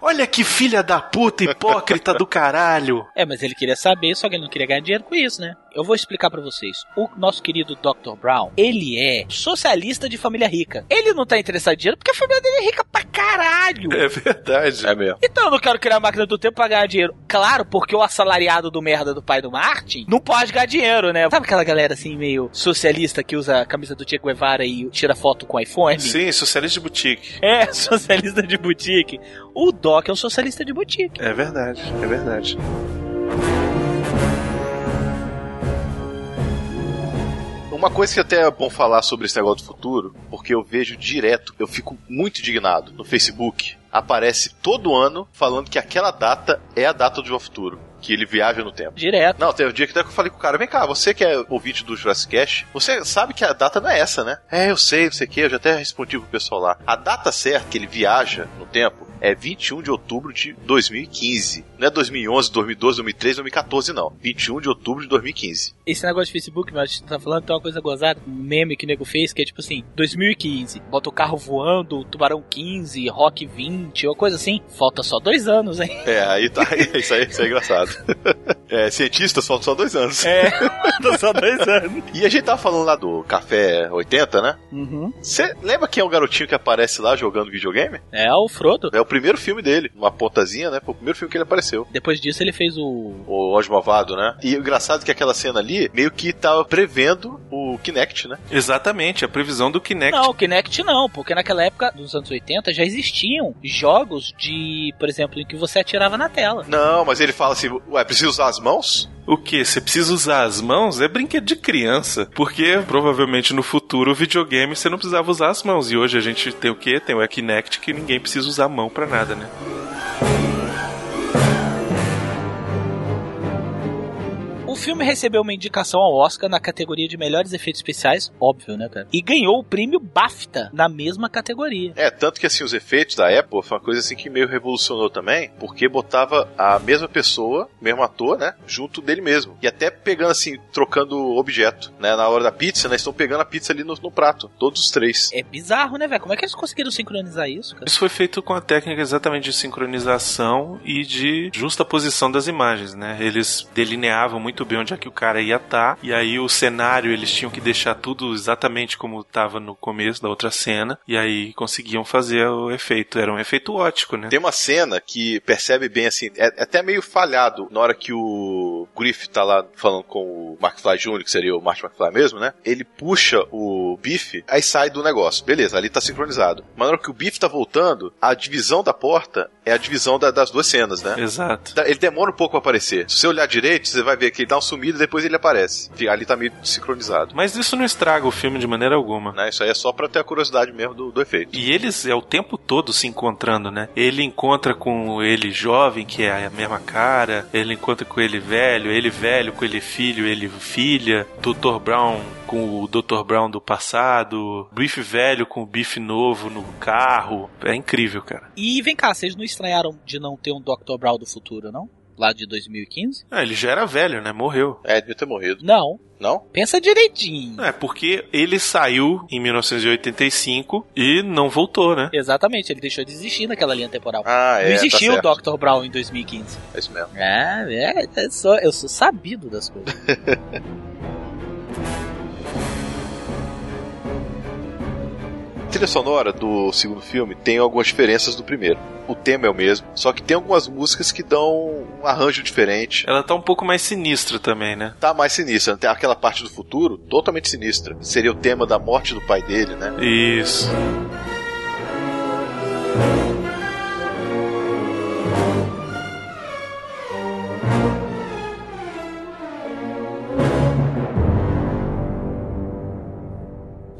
Olha que filha da puta hipócrita do caralho. É, mas ele queria saber, só que ele não queria ganhar dinheiro com isso, né? Eu vou explicar pra vocês. O nosso querido Dr. Brown, ele é socialista de família rica. Ele não tá interessado em dinheiro porque a família dele é rica pra caralho. É verdade. É mesmo. Então eu não quero criar a máquina do tempo pra ganhar dinheiro. Claro, porque o assalariado do merda do pai do Martin não pode ganhar dinheiro, né? Sabe aquela galera assim, meio socialista que usa a camisa do Che Guevara e tira foto com iPhone? Sim, socialista de boutique. É, socialista de boutique. O Doc é um socialista de boutique. É verdade, é verdade. Uma coisa que até é bom falar sobre esse negócio do futuro, porque eu vejo direto, eu fico muito indignado no Facebook. Aparece todo ano falando que aquela data é a data do futuro. Que ele viaja no tempo. Direto. Não, teve um dia que até que eu falei com o cara, vem cá, você que é ouvinte do Jurassic Cast, você sabe que a data não é essa, né? É, eu sei, não sei o que, eu já até respondi pro pessoal lá. A data certa que ele viaja no tempo é 21 de outubro de 2015. Não é 2011, 2012, 2013, 2014, não. 21 de outubro de 2015. Esse negócio de Facebook, mas a gente tá falando, tem uma coisa gozada, um meme que o nego fez, que é tipo assim, 2015, bota o carro voando, tubarão 15, rock 20, uma coisa assim, falta só dois anos, hein? É, aí tá, isso aí, isso aí é engraçado. É, cientistas faltam só dois anos. É, faltam só dois anos. E a gente tava falando lá do Café 80, né? Uhum. Você lembra quem é o garotinho que aparece lá jogando videogame? É o Frodo. É o primeiro filme dele, uma pontazinha, né? Foi o primeiro filme que ele apareceu. Depois disso ele fez o. O Malvado, né? E o engraçado é que aquela cena ali meio que tava prevendo o Kinect, né? Exatamente, a previsão do Kinect. Não, o Kinect não, porque naquela época, nos anos 80, já existiam jogos de, por exemplo, em que você atirava na tela. Não, mas ele fala assim: ué, precisa usar as mãos? O que? Você precisa usar as mãos? É brinquedo de criança. Porque provavelmente no futuro o videogame você não precisava usar as mãos. E hoje a gente tem o quê? Tem o Kinect que ninguém precisa usar a mão pra nada, né? O filme recebeu uma indicação ao Oscar na categoria de melhores efeitos especiais, óbvio, né, cara? E ganhou o prêmio BAFTA na mesma categoria. É, tanto que assim, os efeitos da Apple foi uma coisa assim que meio revolucionou também, porque botava a mesma pessoa, mesmo ator, né, junto dele mesmo. E até pegando assim, trocando objeto, né, na hora da pizza, né, estão pegando a pizza ali no, no prato, todos os três. É bizarro, né, velho? Como é que eles conseguiram sincronizar isso, cara? Isso foi feito com a técnica exatamente de sincronização e de justa posição das imagens, né? Eles delineavam muito bem onde é que o cara ia estar, tá, e aí o cenário eles tinham que deixar tudo exatamente como estava no começo da outra cena, e aí conseguiam fazer o efeito. Era um efeito ótico, né? Tem uma cena que percebe bem assim, é até meio falhado na hora que o Griff tá lá falando com o McFly Jr., que seria o Martin McFly mesmo, né? Ele puxa o Biff, aí sai do negócio. Beleza, ali tá sincronizado. Mas na hora que o Biff tá voltando, a divisão da porta é a divisão da, das duas cenas, né? Exato. Ele demora um pouco pra aparecer. Se você olhar direito, você vai ver que ele dá um sumido e depois ele aparece. Ali tá meio sincronizado. Mas isso não estraga o filme de maneira alguma. Né? Isso aí é só pra ter a curiosidade mesmo do, do efeito. E eles é o tempo todo se encontrando, né? Ele encontra com ele jovem, que é a mesma cara, ele encontra com ele velho, ele velho com ele filho, ele filha, Dr. Brown com o Dr. Brown do passado, Biff velho com o Biff novo no carro. É incrível, cara. E vem cá, vocês não estranharam de não ter um Dr. Brown do futuro, não? Lá de 2015? Ah, ele já era velho, né? Morreu. É, devia ter morrido. Não. Não? Pensa direitinho. É, porque ele saiu em 1985 e não voltou, né? Exatamente, ele deixou de existir naquela linha temporal. Ah, é. Não existiu tá o Dr. Brown em 2015. É isso mesmo. É, é, eu sou, eu sou sabido das coisas. A trilha sonora do segundo filme tem algumas diferenças do primeiro. O tema é o mesmo, só que tem algumas músicas que dão um arranjo diferente. Ela tá um pouco mais sinistra também, né? Tá mais sinistra. Tem aquela parte do futuro totalmente sinistra. Seria o tema da morte do pai dele, né? Isso.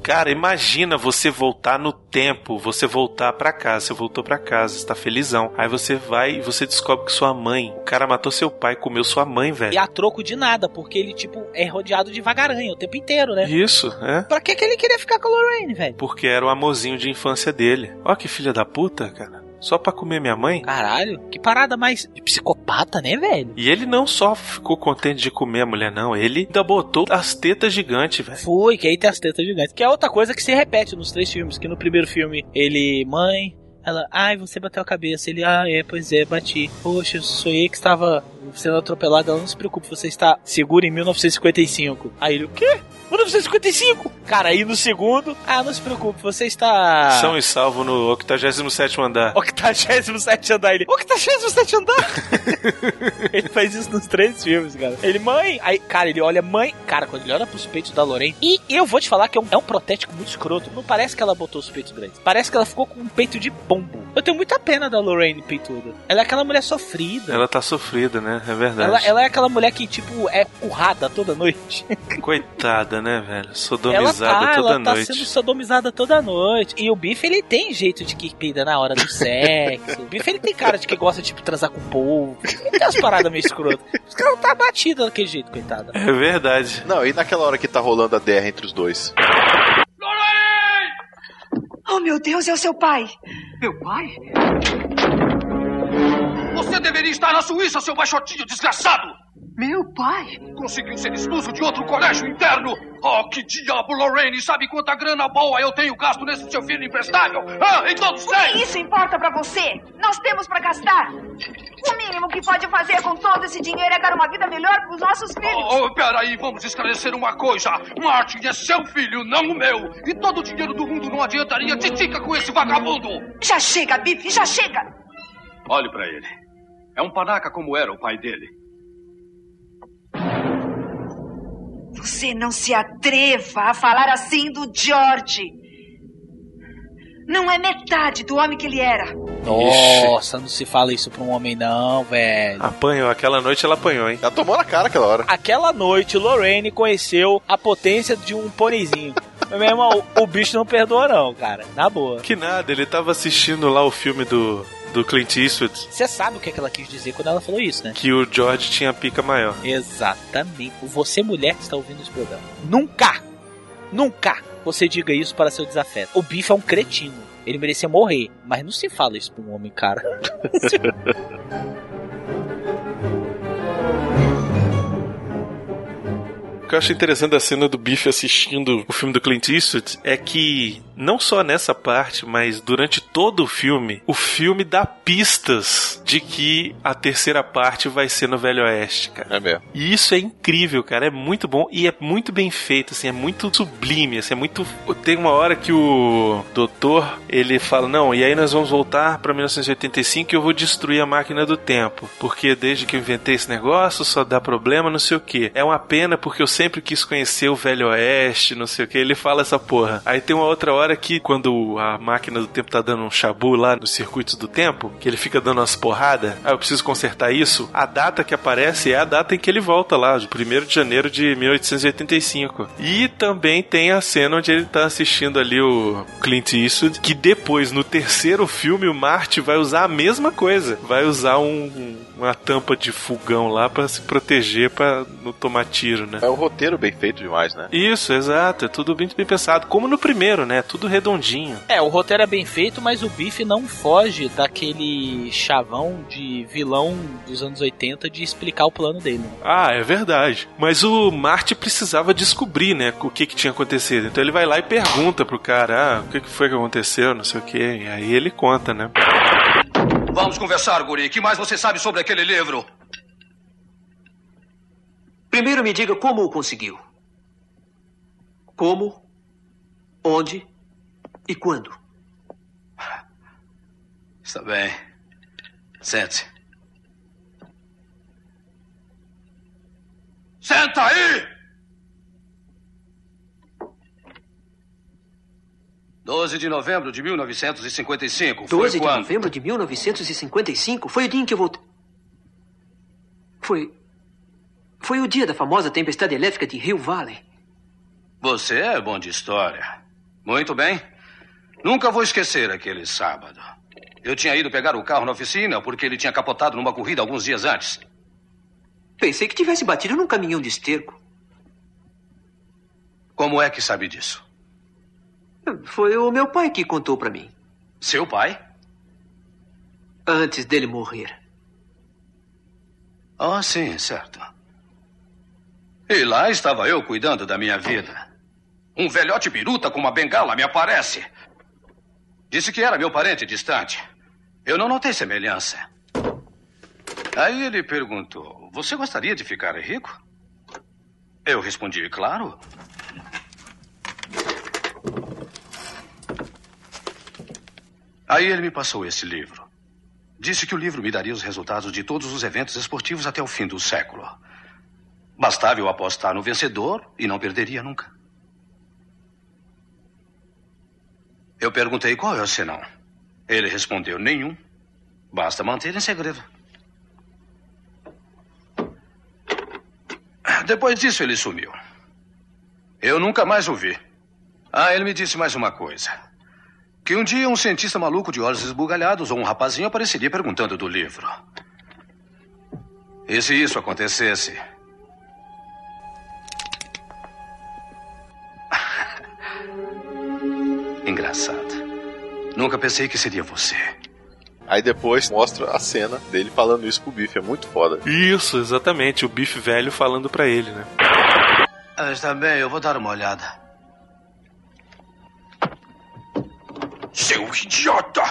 Cara, imagina você voltar no tempo, você voltar para casa, você voltou para casa, está felizão. Aí você vai e você descobre que sua mãe, o cara matou seu pai, comeu sua mãe, velho. E a troco de nada, porque ele, tipo, é rodeado de vagaranha o tempo inteiro, né? Isso, é. Pra que, que ele queria ficar com a Lorraine, velho? Porque era o amorzinho de infância dele. Ó que filha da puta, cara. Só pra comer minha mãe? Caralho, que parada mais de psicopata, né, velho? E ele não só ficou contente de comer a mulher, não. Ele ainda botou as tetas gigantes, velho. Foi, que aí tem as tetas gigantes. Que é outra coisa que se repete nos três filmes. Que no primeiro filme, ele, mãe, ela, ai, você bateu a cabeça. Ele, ah, é, pois é, bati. Poxa, sonhei que estava sendo atropelado. Ela, não se preocupe, você está seguro em 1955. Aí ele, o quê? 1955? Cara, aí no segundo, ah, não se preocupe, você está. São e salvo no 87 andar. 87 andar, ele. 87 andar? ele faz isso nos três filmes, cara. Ele, mãe. Aí, cara, ele olha, mãe. Cara, quando ele olha pros peitos da Lorraine. E eu vou te falar que é um, é um protético muito escroto. Não parece que ela botou os peitos grandes. Parece que ela ficou com um peito de pombo. Eu tenho muita pena da Lorraine peituda. Ela é aquela mulher sofrida. Ela tá sofrida, né? É verdade. Ela, ela é aquela mulher que, tipo, é currada toda noite. Coitada, né, velho? Sodomizada ela tá, toda ela noite. tá sendo sodomizada toda noite. E o Biff, ele tem jeito de que peida na hora do sexo. o Biff, ele tem cara de que gosta, tipo, transar com o povo. Ele tem umas paradas meio escrotas. Os caras não tá batido daquele jeito, coitada. É verdade. Não, e naquela hora que tá rolando a guerra entre os dois? Oh, meu Deus, é o seu pai. Meu pai? Você deveria estar na Suíça, seu baixotinho desgraçado! Meu pai? Conseguiu ser expulso de outro colégio interno! Oh, que diabo, Lorraine! Sabe quanta grana boa eu tenho gasto nesse seu filho imprestável? Ah, então O que isso importa pra você? Nós temos pra gastar. O mínimo que pode fazer com todo esse dinheiro é dar uma vida melhor pros nossos filhos. Oh, peraí, vamos esclarecer uma coisa. Martin é seu filho, não o meu. E todo o dinheiro do mundo não adiantaria titica com esse vagabundo. Já chega, Biff, já chega. Olhe pra ele. É um panaca como era o pai dele. Você não se atreva a falar assim do George. Não é metade do homem que ele era. Nossa, não se fala isso pra um homem, não, velho. Apanhou, aquela noite ela apanhou, hein? Ela tomou na cara aquela hora. Aquela noite, Lorraine conheceu a potência de um pôneizinho. Meu irmão, o bicho não perdoa, não, cara. Na boa. Que nada, ele tava assistindo lá o filme do, do Clint Eastwood. Você sabe o que, é que ela quis dizer quando ela falou isso, né? Que o George tinha pica maior. Exatamente. Você, mulher que está ouvindo esse programa. Nunca, nunca você diga isso para seu desafeto. O Biff é um cretino. Ele merecia morrer. Mas não se fala isso pra um homem, cara. O que eu acho interessante da cena do Biff assistindo o filme do Clint Eastwood é que, não só nessa parte, mas durante todo o filme, o filme dá pistas de que a terceira parte vai ser no Velho Oeste, cara. É mesmo. E isso é incrível, cara. É muito bom e é muito bem feito, assim, é muito sublime, assim, é muito. Tem uma hora que o doutor ele fala: Não, e aí nós vamos voltar pra 1985 e eu vou destruir a máquina do tempo. Porque desde que eu inventei esse negócio só dá problema, não sei o que. É uma pena porque eu sempre quis conhecer o Velho Oeste, não sei o que. Ele fala essa porra. Aí tem uma outra hora que, quando a máquina do tempo tá dando um chabu lá nos circuitos do tempo, que ele fica dando umas porradas, aí eu preciso consertar isso. A data que aparece é a data em que ele volta lá, de 1 de janeiro de 1885. E também tem a cena onde ele tá assistindo ali o Clint Eastwood, que depois, no terceiro filme, o Marty vai usar a mesma coisa. Vai usar um, uma tampa de fogão lá para se proteger para não tomar tiro, né? É o roteiro bem feito demais, né? Isso, exato. É tudo bem, bem pensado. Como no primeiro, né? Tudo redondinho. É, o roteiro é bem feito, mas o Biff não foge daquele chavão de vilão dos anos 80 de explicar o plano dele. Ah, é verdade. Mas o Marty precisava descobrir, né, o que que tinha acontecido. Então ele vai lá e pergunta pro cara, ah, o que que foi que aconteceu, não sei o que. E aí ele conta, né? Vamos conversar, Guri. O que mais você sabe sobre aquele livro? Primeiro me diga como o conseguiu. Como, onde e quando. Está bem. Sente-se. Senta aí! 12 de novembro de 1955. 12 Foi de quando? novembro de 1955 foi o dia em que eu voltei. Foi. Foi o dia da famosa tempestade elétrica de Rio Valley. Você é bom de história. Muito bem. Nunca vou esquecer aquele sábado. Eu tinha ido pegar o carro na oficina porque ele tinha capotado numa corrida alguns dias antes. Pensei que tivesse batido num caminhão de esterco. Como é que sabe disso? Foi o meu pai que contou pra mim. Seu pai? Antes dele morrer. Ah, sim, certo. E lá estava eu cuidando da minha vida. Um velhote biruta com uma bengala me aparece. Disse que era meu parente distante. Eu não notei semelhança. Aí ele perguntou: Você gostaria de ficar rico? Eu respondi: Claro. Aí ele me passou esse livro. Disse que o livro me daria os resultados de todos os eventos esportivos até o fim do século. Bastava eu apostar no vencedor e não perderia nunca. Eu perguntei qual é o senão. Ele respondeu: nenhum. Basta manter em segredo. Depois disso, ele sumiu. Eu nunca mais o vi. Ah, ele me disse mais uma coisa. Que um dia um cientista maluco de olhos esbugalhados ou um rapazinho apareceria perguntando do livro. E se isso acontecesse? Engraçado. Nunca pensei que seria você. Aí depois mostra a cena dele falando isso pro Biff. É muito foda. Isso, exatamente. O Biff velho falando pra ele, né? Ah, está bem, eu vou dar uma olhada. Seu idiota!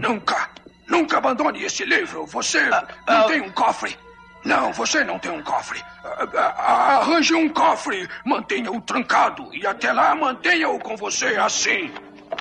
Nunca, nunca abandone esse livro. Você não tem um cofre. Não, você não tem um cofre. Ah, ah, Arranje um cofre, mantenha-o trancado e até lá mantenha-o com você assim.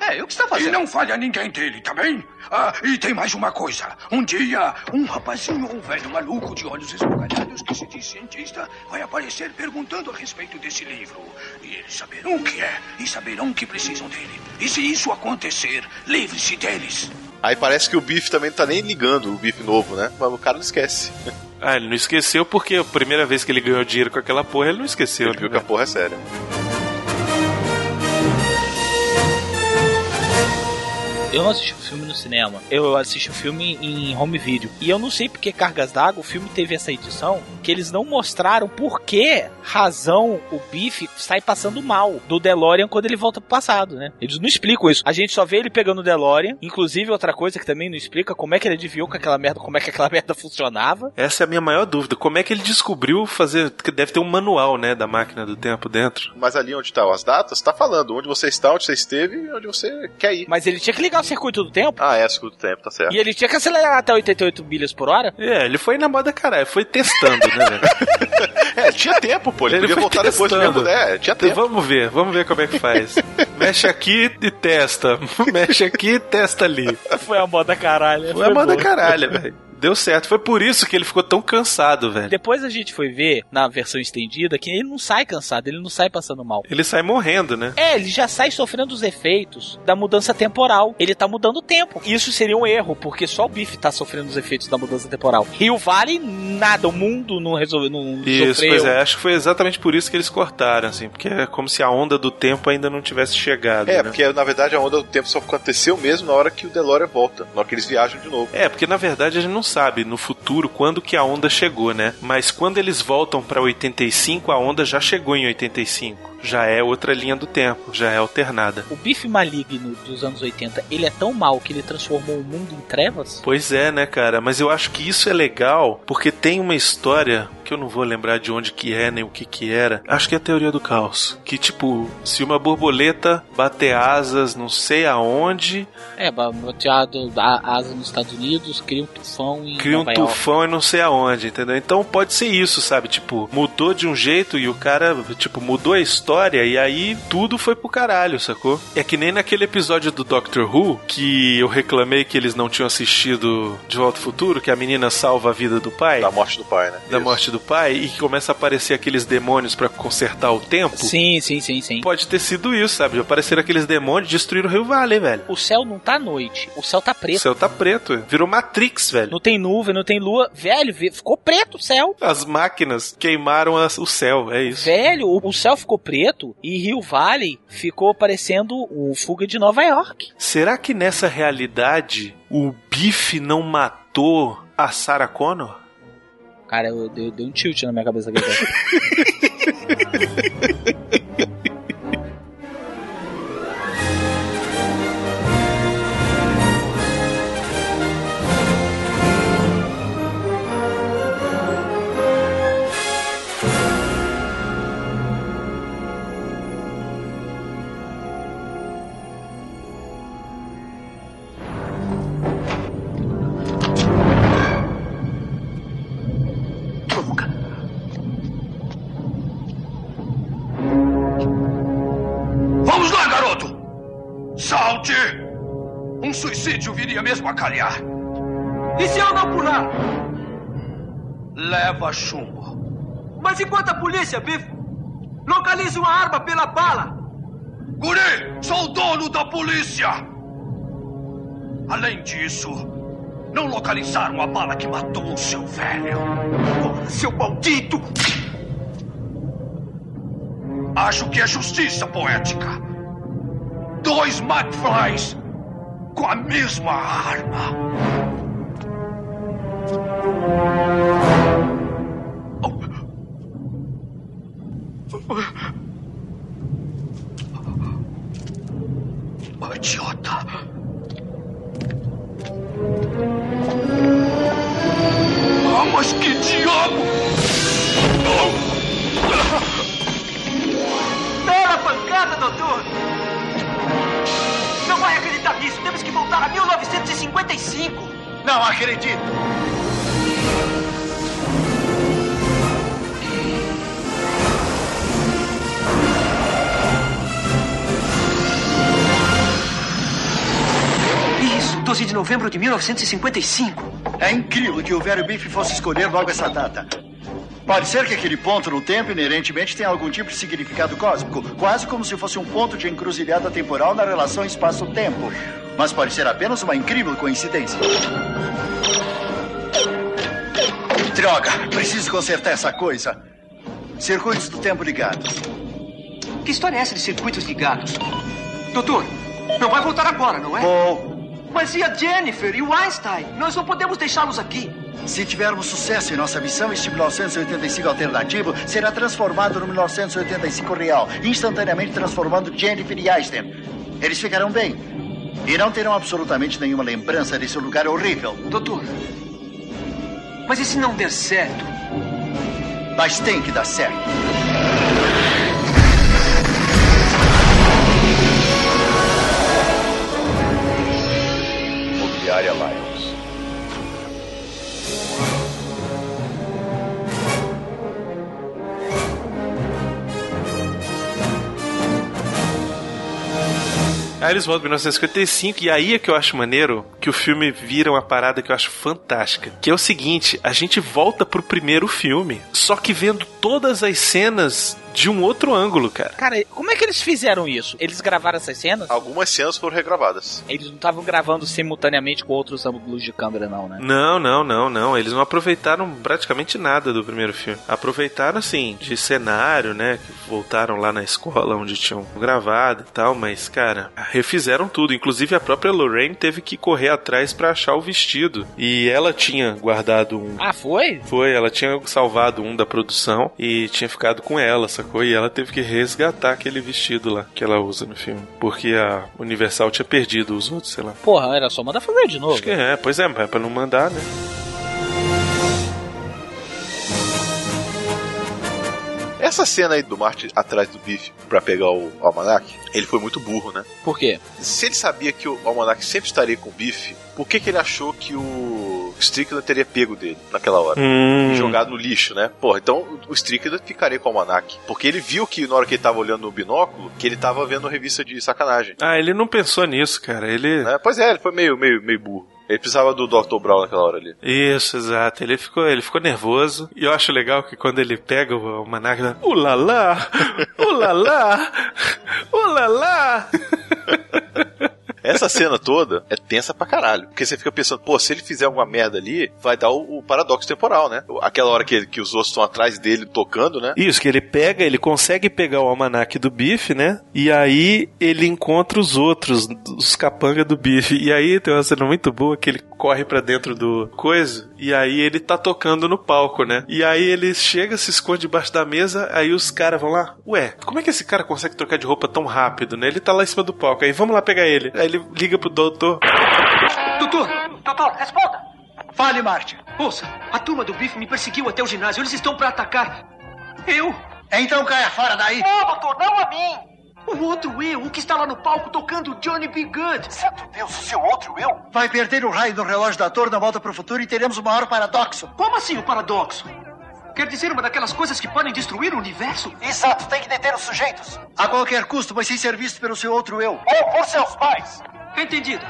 É, o que está fazendo? E não falha ninguém dele, tá bem? Ah, e tem mais uma coisa. Um dia, um rapazinho, um velho maluco de olhos esbugalhados que se diz cientista vai aparecer perguntando a respeito desse livro. E eles saberão o que é e saberão que precisam dele. E se isso acontecer, livre-se deles. Aí parece que o Biff também não tá nem ligando o Biff novo, né? Mas o cara não esquece. Ah, ele não esqueceu porque a primeira vez que ele ganhou dinheiro com aquela porra, ele não esqueceu. Ele viu que a porra é séria. Eu não assisti o filme no cinema. Eu assisti o filme em home video. E eu não sei porque Cargas d'Água, o filme teve essa edição, que eles não mostraram por que razão o Biff sai passando mal do DeLorean quando ele volta pro passado, né? Eles não explicam isso. A gente só vê ele pegando o DeLorean. Inclusive, outra coisa que também não explica, como é que ele adivinhou que aquela merda, como é que aquela merda funcionava. Essa é a minha maior dúvida. Como é que ele descobriu fazer. que deve ter um manual, né, da máquina do tempo dentro. Mas ali onde estão as datas, tá falando onde você está, onde você esteve e onde você quer ir. Mas ele tinha que ligar circuito do tempo. Ah, é, circuito do tempo, tá certo. E ele tinha que acelerar até 88 milhas por hora. É, ele foi na moda caralho, foi testando, né, velho? é, tinha tempo, pô. Ele, Ele podia foi voltar depois testando. mesmo. É, tinha Então, tempo. vamos ver, vamos ver como é que faz. Mexe aqui e testa. Mexe aqui e testa ali. Foi a moda caralho. Foi a moda boa. caralho, velho. Deu certo. Foi por isso que ele ficou tão cansado, velho. Depois a gente foi ver, na versão estendida, que ele não sai cansado, ele não sai passando mal. Ele sai morrendo, né? É, ele já sai sofrendo os efeitos da mudança temporal. Ele tá mudando o tempo. Isso seria um erro, porque só o Biff tá sofrendo os efeitos da mudança temporal. Rio Vale, nada. O mundo não resolveu, não Isso, sofreu. pois é. Acho que foi exatamente por isso que eles cortaram, assim. Porque é como se a onda do tempo ainda não tivesse chegado. É, né? porque na verdade a onda do tempo só aconteceu mesmo na hora que o DeLorean volta, na hora que eles viajam de novo. É, porque na verdade a gente não sabe no futuro quando que a onda chegou, né? Mas quando eles voltam pra 85, a onda já chegou em 85. Já é outra linha do tempo, já é alternada. O Biff maligno dos anos 80, ele é tão mal que ele transformou o mundo em trevas? Pois é, né, cara? Mas eu acho que isso é legal porque tem uma história que eu não vou lembrar de onde que é nem o que que era. Acho que é a teoria do caos. Que tipo, se uma borboleta bater asas não sei aonde, É, bateado a asa nos Estados Unidos, cria um tufão em cria um Nova York. tufão e não sei aonde, entendeu? Então pode ser isso, sabe? Tipo, mudou de um jeito e o cara, tipo, mudou a história e aí tudo foi pro caralho, sacou? É que nem naquele episódio do Doctor Who que eu reclamei que eles não tinham assistido De Volta ao Futuro, que a menina salva a vida do pai. Da morte do pai, né? Da Isso. morte do pai e que começa a aparecer aqueles demônios pra consertar o tempo. Sim, sim, sim, sim. Pode ter sido isso, sabe? Apareceram aqueles demônios e destruíram o Rio Vale, velho. O céu não tá noite, o céu tá O preto. céu tá preto, virou Matrix, velho. Não tem nuvem, não tem lua. Velho, ficou preto o céu. As máquinas queimaram as- o céu, é isso. Velho, o, o céu ficou preto e Rio Valley ficou parecendo o Fuga de Nova York. Será que nessa realidade o Biff não matou a Sarah Connor? Cara, eu dei, dei um tilt na minha cabeça aqui. suicídio viria mesmo a calhar. E se eu não pular? Leva chumbo. Mas enquanto a polícia, Biff, localize uma arma pela bala. Guri, sou o dono da polícia! Além disso, não localizaram a bala que matou o seu velho. Porra, seu maldito! Acho que é justiça poética. Dois McFlys com a mesma arma. Idiota. Ah, mas que diabo! Bela pancada, doutor! Não vai acreditar nisso. Temos que voltar a 1955. Não acredito. Isso, 12 de novembro de 1955. É incrível que o velho Biff fosse escolher logo essa data. Pode ser que aquele ponto no tempo inerentemente tenha algum tipo de significado cósmico, quase como se fosse um ponto de encruzilhada temporal na relação espaço-tempo. Mas pode ser apenas uma incrível coincidência. Droga, preciso consertar essa coisa. Circuitos do tempo ligados. Que história é essa de circuitos ligados? Doutor, não vai voltar agora, não é? Vou. Mas e a Jennifer e o Einstein? Nós não podemos deixá-los aqui. Se tivermos sucesso em nossa missão, este 1985 alternativo será transformado no 1985 real, instantaneamente transformando Jennifer e Einstein. Eles ficarão bem. E não terão absolutamente nenhuma lembrança desse lugar horrível. Doutor, mas e se não der certo? Mas tem que dar certo. Imobiliária Lions. Aí eles voltam em 1955 e aí é que eu acho maneiro que o filme vira uma parada que eu acho fantástica. Que é o seguinte, a gente volta pro primeiro filme, só que vendo todas as cenas de um outro ângulo, cara. Cara, como é que eles fizeram isso? Eles gravaram essas cenas? Algumas cenas foram regravadas. Eles não estavam gravando simultaneamente com outros ângulos de câmera, não, né? Não, não, não, não. Eles não aproveitaram praticamente nada do primeiro filme. Aproveitaram, assim, de cenário, né? Que voltaram lá na escola onde tinham gravado e tal, mas, cara, refizeram tudo. Inclusive a própria Lorraine teve que correr atrás pra achar o vestido. E ela tinha guardado um. Ah, foi? Foi, ela tinha salvado um da produção e tinha ficado com ela, sacou? E ela teve que resgatar aquele vestido lá que ela usa no filme. Porque a Universal tinha perdido os outros, sei lá. Porra, era só mandar fazer de novo. Acho que é, pois é, mas pra não mandar, né? Essa cena aí do Marty atrás do Biff pra pegar o almanac, ele foi muito burro, né? Por quê? Se ele sabia que o almanac sempre estaria com o Biff, por que, que ele achou que o Strickland teria pego dele naquela hora? Hum. E jogado no lixo, né? Porra, então o Strickland ficaria com o almanac. Porque ele viu que na hora que ele tava olhando no binóculo, que ele tava vendo revista de sacanagem. Ah, ele não pensou nisso, cara. Ele. Né? Pois é, ele foi meio, meio, meio burro. Ele precisava do Dr. Brown naquela hora ali. Isso, exato. Ele ficou, ele ficou nervoso. E eu acho legal que quando ele pega o ele fala, Ulalá! Ulalá! Essa cena toda é tensa pra caralho. Porque você fica pensando, pô, se ele fizer alguma merda ali, vai dar o, o paradoxo temporal, né? Aquela hora que, que os outros estão atrás dele tocando, né? Isso, que ele pega, ele consegue pegar o almanac do bife, né? E aí ele encontra os outros, os capanga do bife. E aí tem uma cena muito boa que ele corre pra dentro do coisa e aí ele tá tocando no palco, né? E aí ele chega, se esconde debaixo da mesa, aí os caras vão lá, ué, como é que esse cara consegue trocar de roupa tão rápido, né? Ele tá lá em cima do palco, aí vamos lá pegar ele. Aí ele liga pro doutor. Doutor, doutor, responda. Fale, Marty. Ouça, a turma do bife me perseguiu até o ginásio. Eles estão pra atacar. Eu? Então caia fora daí. Não, doutor, não a mim. O outro eu, o que está lá no palco tocando Johnny B. Good. Santo Deus, o seu outro eu? Vai perder o raio do relógio da torre na volta pro futuro e teremos o maior paradoxo. Como assim o paradoxo? Quer dizer uma daquelas coisas que podem destruir o universo? Exato, tem que deter os sujeitos. A qualquer custo, mas sem ser visto pelo seu outro eu. Ou por seus pais. Entendido.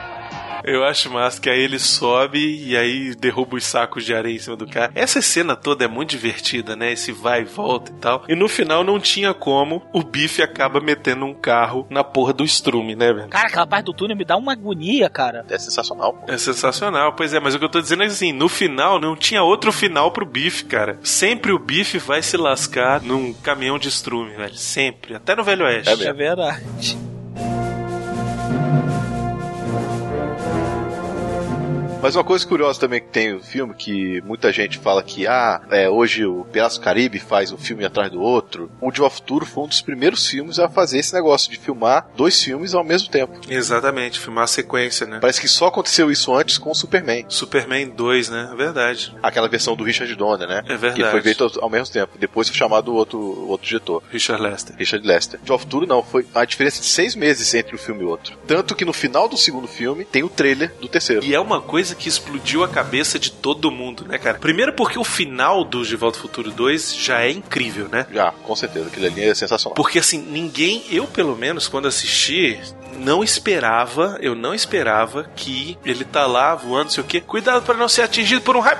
Eu acho massa que aí ele sobe e aí derruba os sacos de areia em cima do cara. Essa cena toda é muito divertida, né? Esse vai e volta e tal. E no final não tinha como, o bife acaba metendo um carro na porra do estrume, né, velho? Cara, aquela parte do túnel me dá uma agonia, cara. É sensacional, pô. É sensacional, pois é, mas o que eu tô dizendo é assim, no final não tinha outro final pro bife, cara. Sempre o bife vai se lascar num caminhão de estrume, velho. Sempre. Até no Velho Oeste. É. É verdade. Mas uma coisa curiosa também que tem o filme, que muita gente fala que, ah, é, hoje o Piratas do Caribe faz um filme atrás do outro. O De Futuro foi um dos primeiros filmes a fazer esse negócio de filmar dois filmes ao mesmo tempo. Exatamente, filmar a sequência, né? Parece que só aconteceu isso antes com o Superman. Superman 2, né? É verdade. Aquela versão do Richard Donner, né? É verdade. Que foi feito ao mesmo tempo. Depois foi chamado o outro, outro diretor. Richard Lester. Richard Lester. De Futuro não, foi a diferença de seis meses entre um filme e outro. Tanto que no final do segundo filme tem o trailer do terceiro. E é uma coisa que explodiu a cabeça de todo mundo, né, cara? Primeiro porque o final do De Volta ao Futuro 2 já é incrível, né? Já, com certeza. Aquilo ali é sensacional. Porque assim, ninguém, eu pelo menos, quando assisti, não esperava, eu não esperava que ele tá lá voando, não sei o quê. Cuidado para não ser atingido por um raio.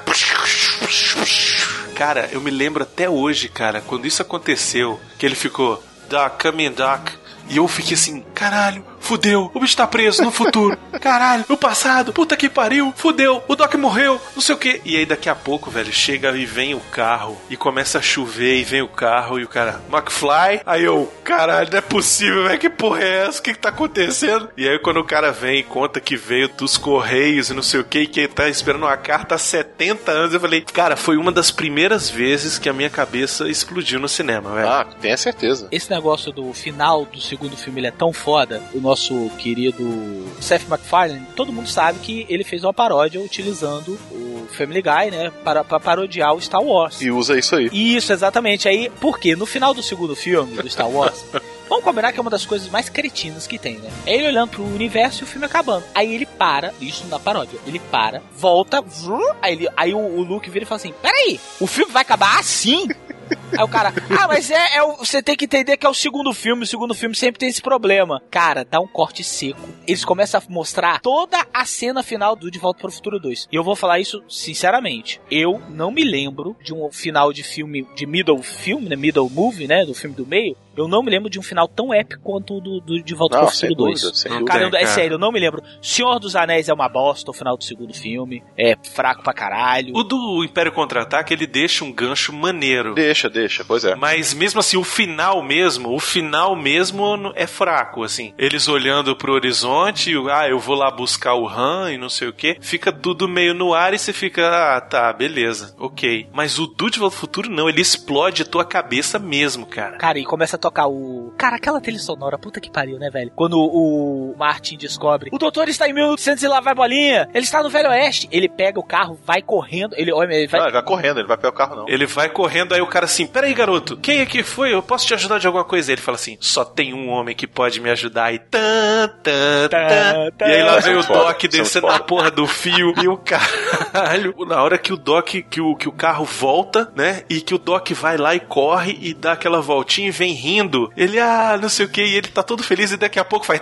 Cara, eu me lembro até hoje, cara, quando isso aconteceu, que ele ficou, Doc, come in, Doc. E eu fiquei assim, caralho, fudeu, o bicho tá preso no futuro. Caralho, no passado, puta que pariu, fudeu, o Doc morreu, não sei o que. E aí daqui a pouco, velho, chega e vem o carro e começa a chover e vem o carro e o cara, McFly. Aí eu, caralho, não é possível, velho, que porra é essa? O que que tá acontecendo? E aí quando o cara vem e conta que veio dos Correios e não sei o que, e que tá esperando uma carta há 70 anos, eu falei, cara, foi uma das primeiras vezes que a minha cabeça explodiu no cinema, velho. Ah, tenha certeza. Esse negócio do final do segundo filme ele é tão foda. O nosso querido Seth MacFarlane, todo mundo sabe que ele fez uma paródia utilizando o Family Guy, né, para, para parodiar o Star Wars. E usa isso aí. Isso, exatamente. Aí, por quê? No final do segundo filme do Star Wars, Vamos combinar que é uma das coisas mais cretinas que tem, né? É ele olhando pro universo e o filme acabando. Aí ele para, isso na paródia, ele para, volta, vrr, aí, ele, aí o, o Luke vira e fala assim: Peraí, o filme vai acabar assim? Aí o cara, ah, mas é, é o- você tem que entender que é o segundo filme, o segundo filme sempre tem esse problema. Cara, dá um corte seco. Eles começam a mostrar toda a cena final do De Volta para o Futuro 2. E eu vou falar isso sinceramente. Eu não me lembro de um final de filme, de middle filme, né, middle movie, né, do filme do meio. Eu não me lembro de um final tão épico quanto o do, do De Volta Não, para o Futuro 2. dúvida, sem Cara, dúvida. é sério, eu não me lembro. Senhor dos Anéis é uma bosta, o final do segundo filme. É fraco pra caralho. O do Império Contra-Ataque, ele deixa um gancho maneiro. Deixa, deixa, pois é. Mas mesmo assim, o final mesmo, o final mesmo é fraco, assim. Eles olhando pro horizonte, ah, eu vou lá buscar o Han e não sei o que, fica tudo meio no ar e você fica, ah, tá, beleza, ok. Mas o do De Volta ao Futuro não, ele explode a tua cabeça mesmo, cara. Cara, e começa a tocar o. Cara, aquela trilha sonora, puta que pariu, né, velho? Quando o Martin descobre. O doutor está em 1800 e lá vai bolinha. Ele está no Velho Oeste. Ele pega o carro, vai correndo. Ele, ele vai. Não, ele vai correndo, ele vai pegar o carro não. Ele vai correndo, aí o cara assim, peraí, garoto, quem é que foi? Eu posso te ajudar de alguma coisa? Ele fala assim, só tem um homem que pode me ajudar. E tan, tan, tan. Tá, E aí lá vem o Doc descendo na porra do fio e o caralho. Na hora que o Doc, que o, que o carro volta, né? E que o Doc vai lá e corre e dá aquela voltinha e vem rindo. Ele, ah, não sei o que, e ele tá todo feliz e daqui a pouco faz.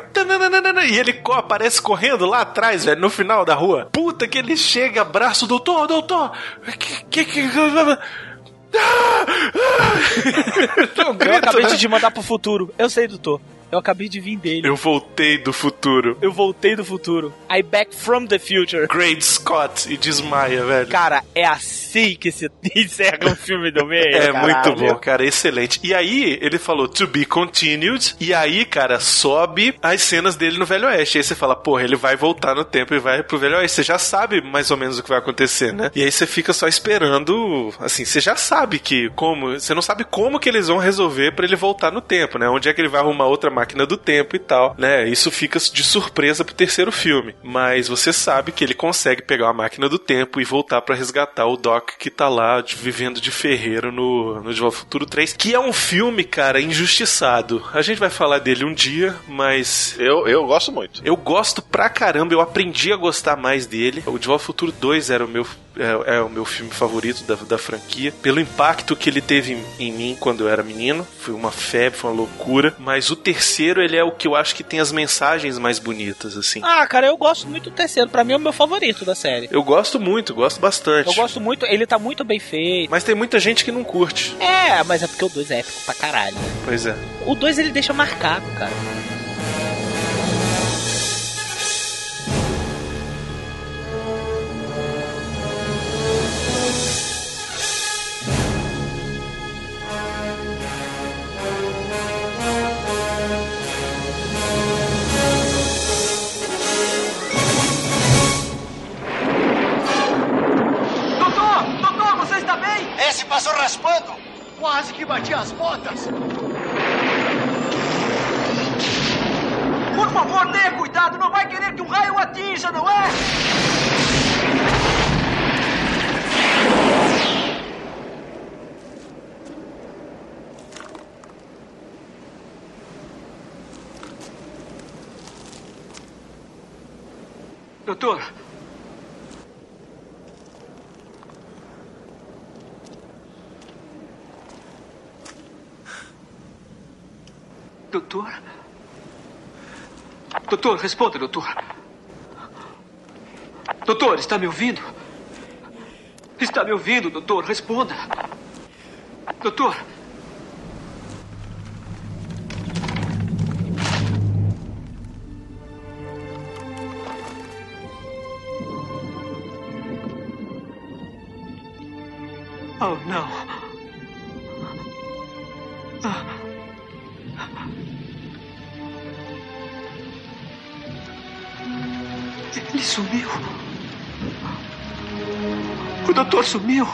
E ele aparece correndo lá atrás, velho, no final da rua. Puta que ele chega, abraço, doutor, doutor. Que, que, que... Eu acabei de te mandar pro futuro. Eu sei, doutor. Eu acabei de vir dele. Eu voltei do futuro. Eu voltei do futuro. I back from the future. Great Scott e desmaia, velho. Cara, é assim que se encerra um filme do meio. É caralho. muito bom, cara, excelente. E aí, ele falou to be continued, e aí, cara, sobe as cenas dele no Velho Oeste. Aí você fala, porra, ele vai voltar no tempo e vai pro Velho Oeste. Você já sabe mais ou menos o que vai acontecer, né? E aí você fica só esperando, assim, você já sabe que como, você não sabe como que eles vão resolver pra ele voltar no tempo, né? Onde é que ele vai arrumar outra máquina do tempo e tal, né? Isso fica de surpresa pro terceiro filme. Mas você sabe que ele consegue pegar a máquina do tempo e voltar pra resgatar o Doc que tá lá de- vivendo de ferreiro no, no De Volta ao Futuro 3, que é um filme, cara, injustiçado. A gente vai falar dele um dia, mas Eu, eu gosto muito. eu gosto pra caramba, eu aprendi a gostar mais dele. O De Volta ao Futuro 2 era o meu, é, é o meu filme favorito da, da franquia. Pelo impacto que ele teve em, em mim quando eu era menino. Foi uma febre, foi uma loucura. Mas o terceiro, ele é o que eu acho que tem as mensagens mais bonitas, assim. Ah, cara, eu gosto muito do terceiro. Pra mim é o meu favorito da série. Eu gosto muito, gosto bastante. Eu gosto muito, ele tá muito bem feito. Mas tem muita gente que não curte. É, mas é porque o 2 é épico pra caralho. Pois é. O 2 ele deixa marcado, cara. Quase que bati as botas. Por favor, tenha cuidado. Não vai querer que um raio atinja, não é? Doutor. Doutor? Doutor, responda, doutor. Doutor, está me ouvindo? Está me ouvindo, doutor? Responda. Doutor. Oh, não. Ah. Ele sumiu. O doutor sumiu.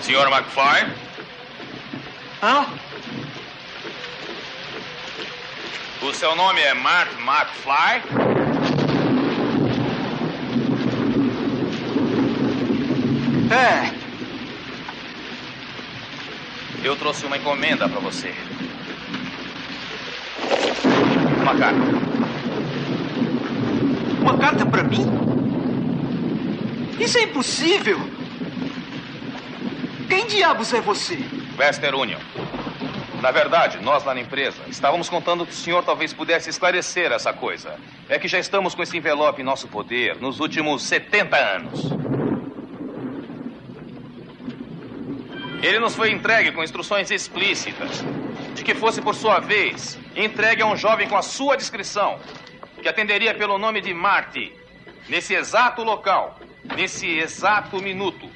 Senhor McFly? Hã? O seu nome é Mark McFly? É. Eu trouxe uma encomenda para você. Uma carta. Uma carta para mim? Isso é impossível. Quem diabos é você? Western Union. Na verdade, nós lá na empresa estávamos contando que o senhor talvez pudesse esclarecer essa coisa. É que já estamos com esse envelope em nosso poder nos últimos 70 anos. Ele nos foi entregue com instruções explícitas de que fosse, por sua vez, entregue a um jovem com a sua descrição, que atenderia pelo nome de Marty, nesse exato local, nesse exato minuto,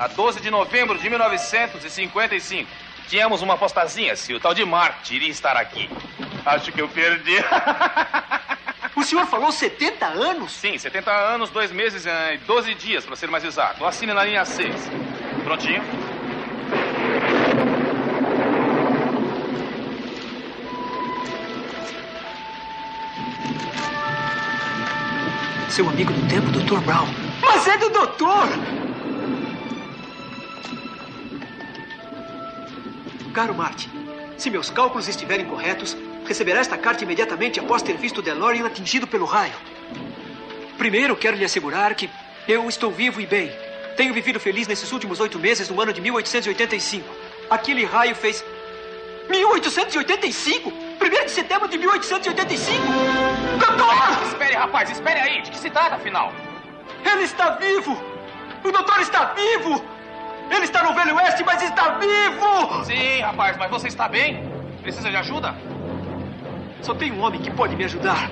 a 12 de novembro de 1955. Tínhamos uma apostazinha se o tal de Marty iria estar aqui. Acho que eu perdi. O senhor falou 70 anos? Sim, 70 anos, dois meses e 12 dias, para ser mais exato. Assine na linha 6. Prontinho? Seu amigo do tempo, Dr. Brown. Mas é do doutor! Caro Marty, se meus cálculos estiverem corretos, receberá esta carta imediatamente após ter visto DeLorean atingido pelo raio. Primeiro, quero lhe assegurar que eu estou vivo e bem. Tenho vivido feliz nesses últimos oito meses no ano de 1885. Aquele raio fez. 1885? Primeiro de setembro de 1885? Doutor! Espere, rapaz, espere aí. De que se trata, afinal? Ele está vivo! O doutor está vivo! Ele está no Velho Oeste, mas está vivo! Sim, rapaz, mas você está bem? Precisa de ajuda? Só tem um homem que pode me ajudar.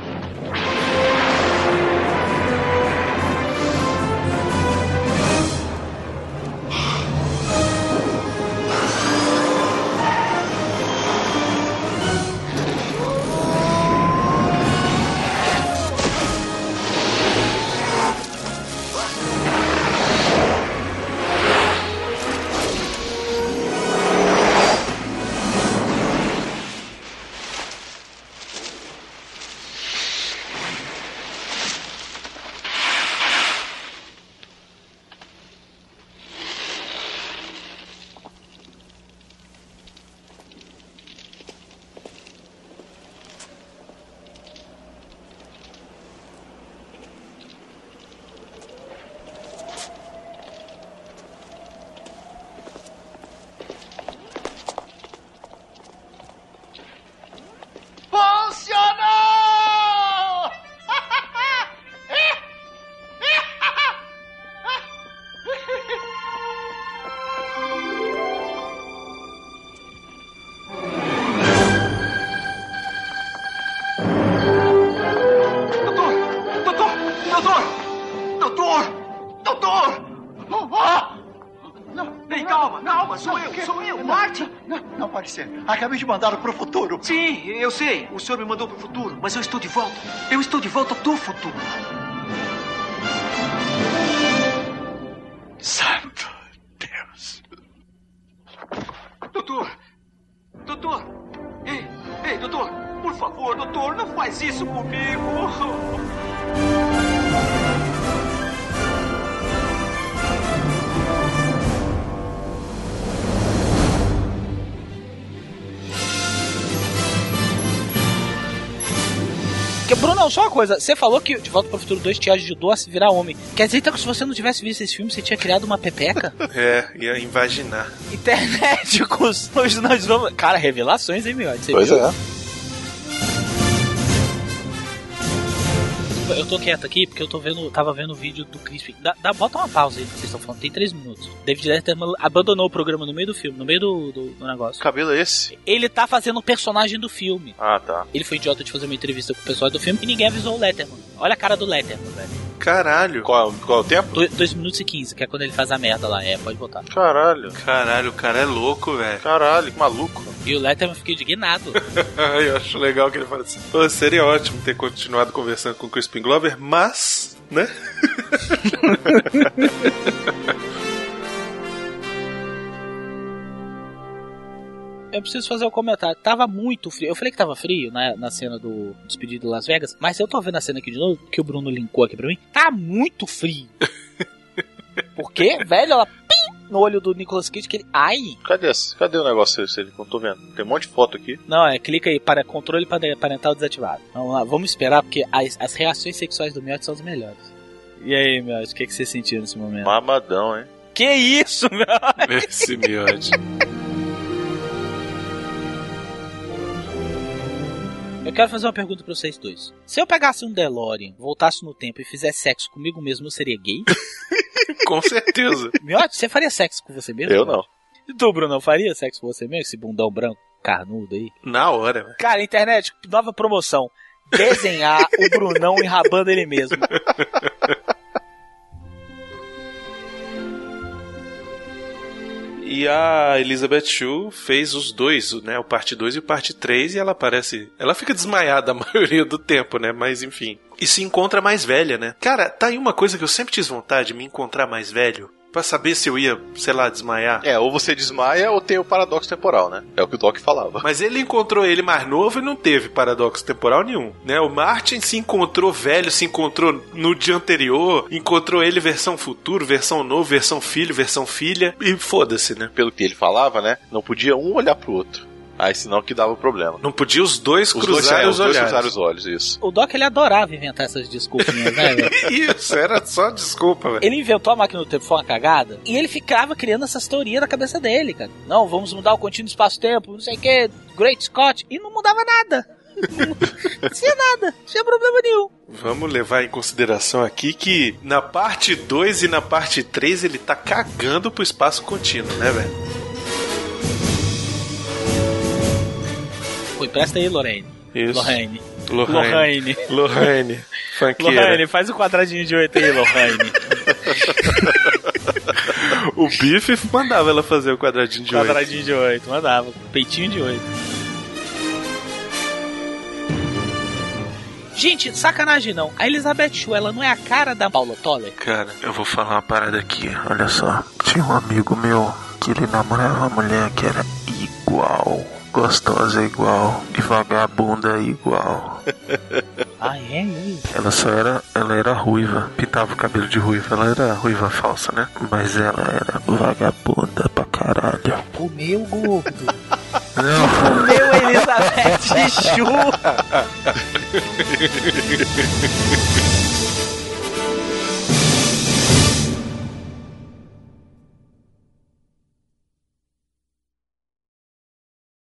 Acabei de mandá-lo pro futuro. Sim, eu sei. O senhor me mandou pro futuro, mas eu estou de volta. Eu estou de volta do futuro. Coisa. Você falou que De Volta para o Futuro 2 te ajudou a se virar homem. Quer dizer então que se você não tivesse visto esse filme, você tinha criado uma pepeca? É, ia invaginar. Internéticos, hoje nós vamos... Cara, revelações, hein, meu? Você Pois viu? é. Eu tô quieto aqui porque eu tô vendo, tava vendo o vídeo do Crispin. Dá, dá- bota uma pausa aí que vocês estão falando, tem três minutos. David Letterman abandonou o programa no meio do filme, no meio do, do, do negócio. Que cabelo é esse? Ele tá fazendo o personagem do filme. Ah, tá. Ele foi idiota de fazer uma entrevista com o pessoal do filme e ninguém avisou o Letterman. Olha a cara do Letterman, velho. Caralho. Qual, qual é o tempo? 2 minutos e 15, que é quando ele faz a merda lá. É, pode botar. Caralho. Caralho, o cara é louco, velho. Caralho, que maluco. E o Letterman fica indignado. Eu acho legal que ele fala assim. Pô, seria ótimo ter continuado conversando com o Crispin Glover, mas, né? Eu preciso fazer um comentário. Tava muito frio. Eu falei que tava frio na, na cena do despedido de Las Vegas, mas eu tô vendo a cena aqui de novo, que o Bruno linkou aqui pra mim. Tá muito frio. Por quê? Velho, ela pim, no olho do Nicolas Cage que ele. Ai! Cadê, cadê o negócio esse? Não tô vendo. Tem um monte de foto aqui. Não, é clica aí para controle pare- parental desativado. Vamos lá, vamos esperar, porque as, as reações sexuais do Miotti são as melhores. E aí, Miotti, o que, que você sentiu nesse momento? Mamadão, hein? Que isso, Miotti? Esse miode. Eu quero fazer uma pergunta pra vocês dois. Se eu pegasse um DeLorean, voltasse no tempo e fizesse sexo comigo mesmo, eu seria gay? Com certeza. Miotti, você faria sexo com você mesmo? Eu não. E tu, Bruno, faria sexo com você mesmo? Esse bundão branco, carnudo aí? Na hora, velho. Cara, internet, nova promoção. Desenhar o Brunão enrabando ele mesmo. E a Elizabeth Shue fez os dois, né? O parte 2 e o parte 3, e ela parece. Ela fica desmaiada a maioria do tempo, né? Mas enfim. E se encontra mais velha, né? Cara, tá aí uma coisa que eu sempre tive vontade de me encontrar mais velho. Pra saber se eu ia, sei lá, desmaiar. É, ou você desmaia ou tem o paradoxo temporal, né? É o que o Doc falava. Mas ele encontrou ele mais novo e não teve paradoxo temporal nenhum, né? O Martin se encontrou velho, se encontrou no dia anterior, encontrou ele versão futuro, versão novo, versão filho, versão filha e foda-se, né? Pelo que ele falava, né? Não podia um olhar pro outro. Aí senão que dava problema. Não podia os dois Os dois, cruzarem é, os os dois cruzarem os olhos, isso. O Doc, ele adorava inventar essas desculpinhas, né, velho? Isso, era só desculpa, velho. Ele inventou a máquina do tempo, foi uma cagada. E ele ficava criando essas teorias na cabeça dele, cara. Não, vamos mudar o contínuo espaço-tempo, não sei o que, Great Scott. E não mudava nada. Não tinha nada, não tinha problema nenhum. Vamos levar em consideração aqui que na parte 2 e na parte 3 ele tá cagando pro espaço contínuo, né, velho? Pô, empresta aí, Lorraine. Isso. Lorraine. Lorraine. Lorraine. Funkeira. Lorraine, faz o quadradinho de oito aí, Lorraine. O Bife mandava ela fazer o quadradinho de oito. quadradinho de oito, mandava. Peitinho de oito. Gente, sacanagem não. A Elizabeth Shue, ela não é a cara da Paula Toller? Cara, eu vou falar uma parada aqui, olha só. Tinha um amigo meu que ele namorava uma mulher que era igual, gostosa igual e vagabunda igual. Ah, é? Ela só era, ela era ruiva, pintava o cabelo de ruiva, ela era ruiva falsa, né? Mas ela era vagabunda pra caralho. Comeu gordo. Não. Comeu Elizabeth Shue.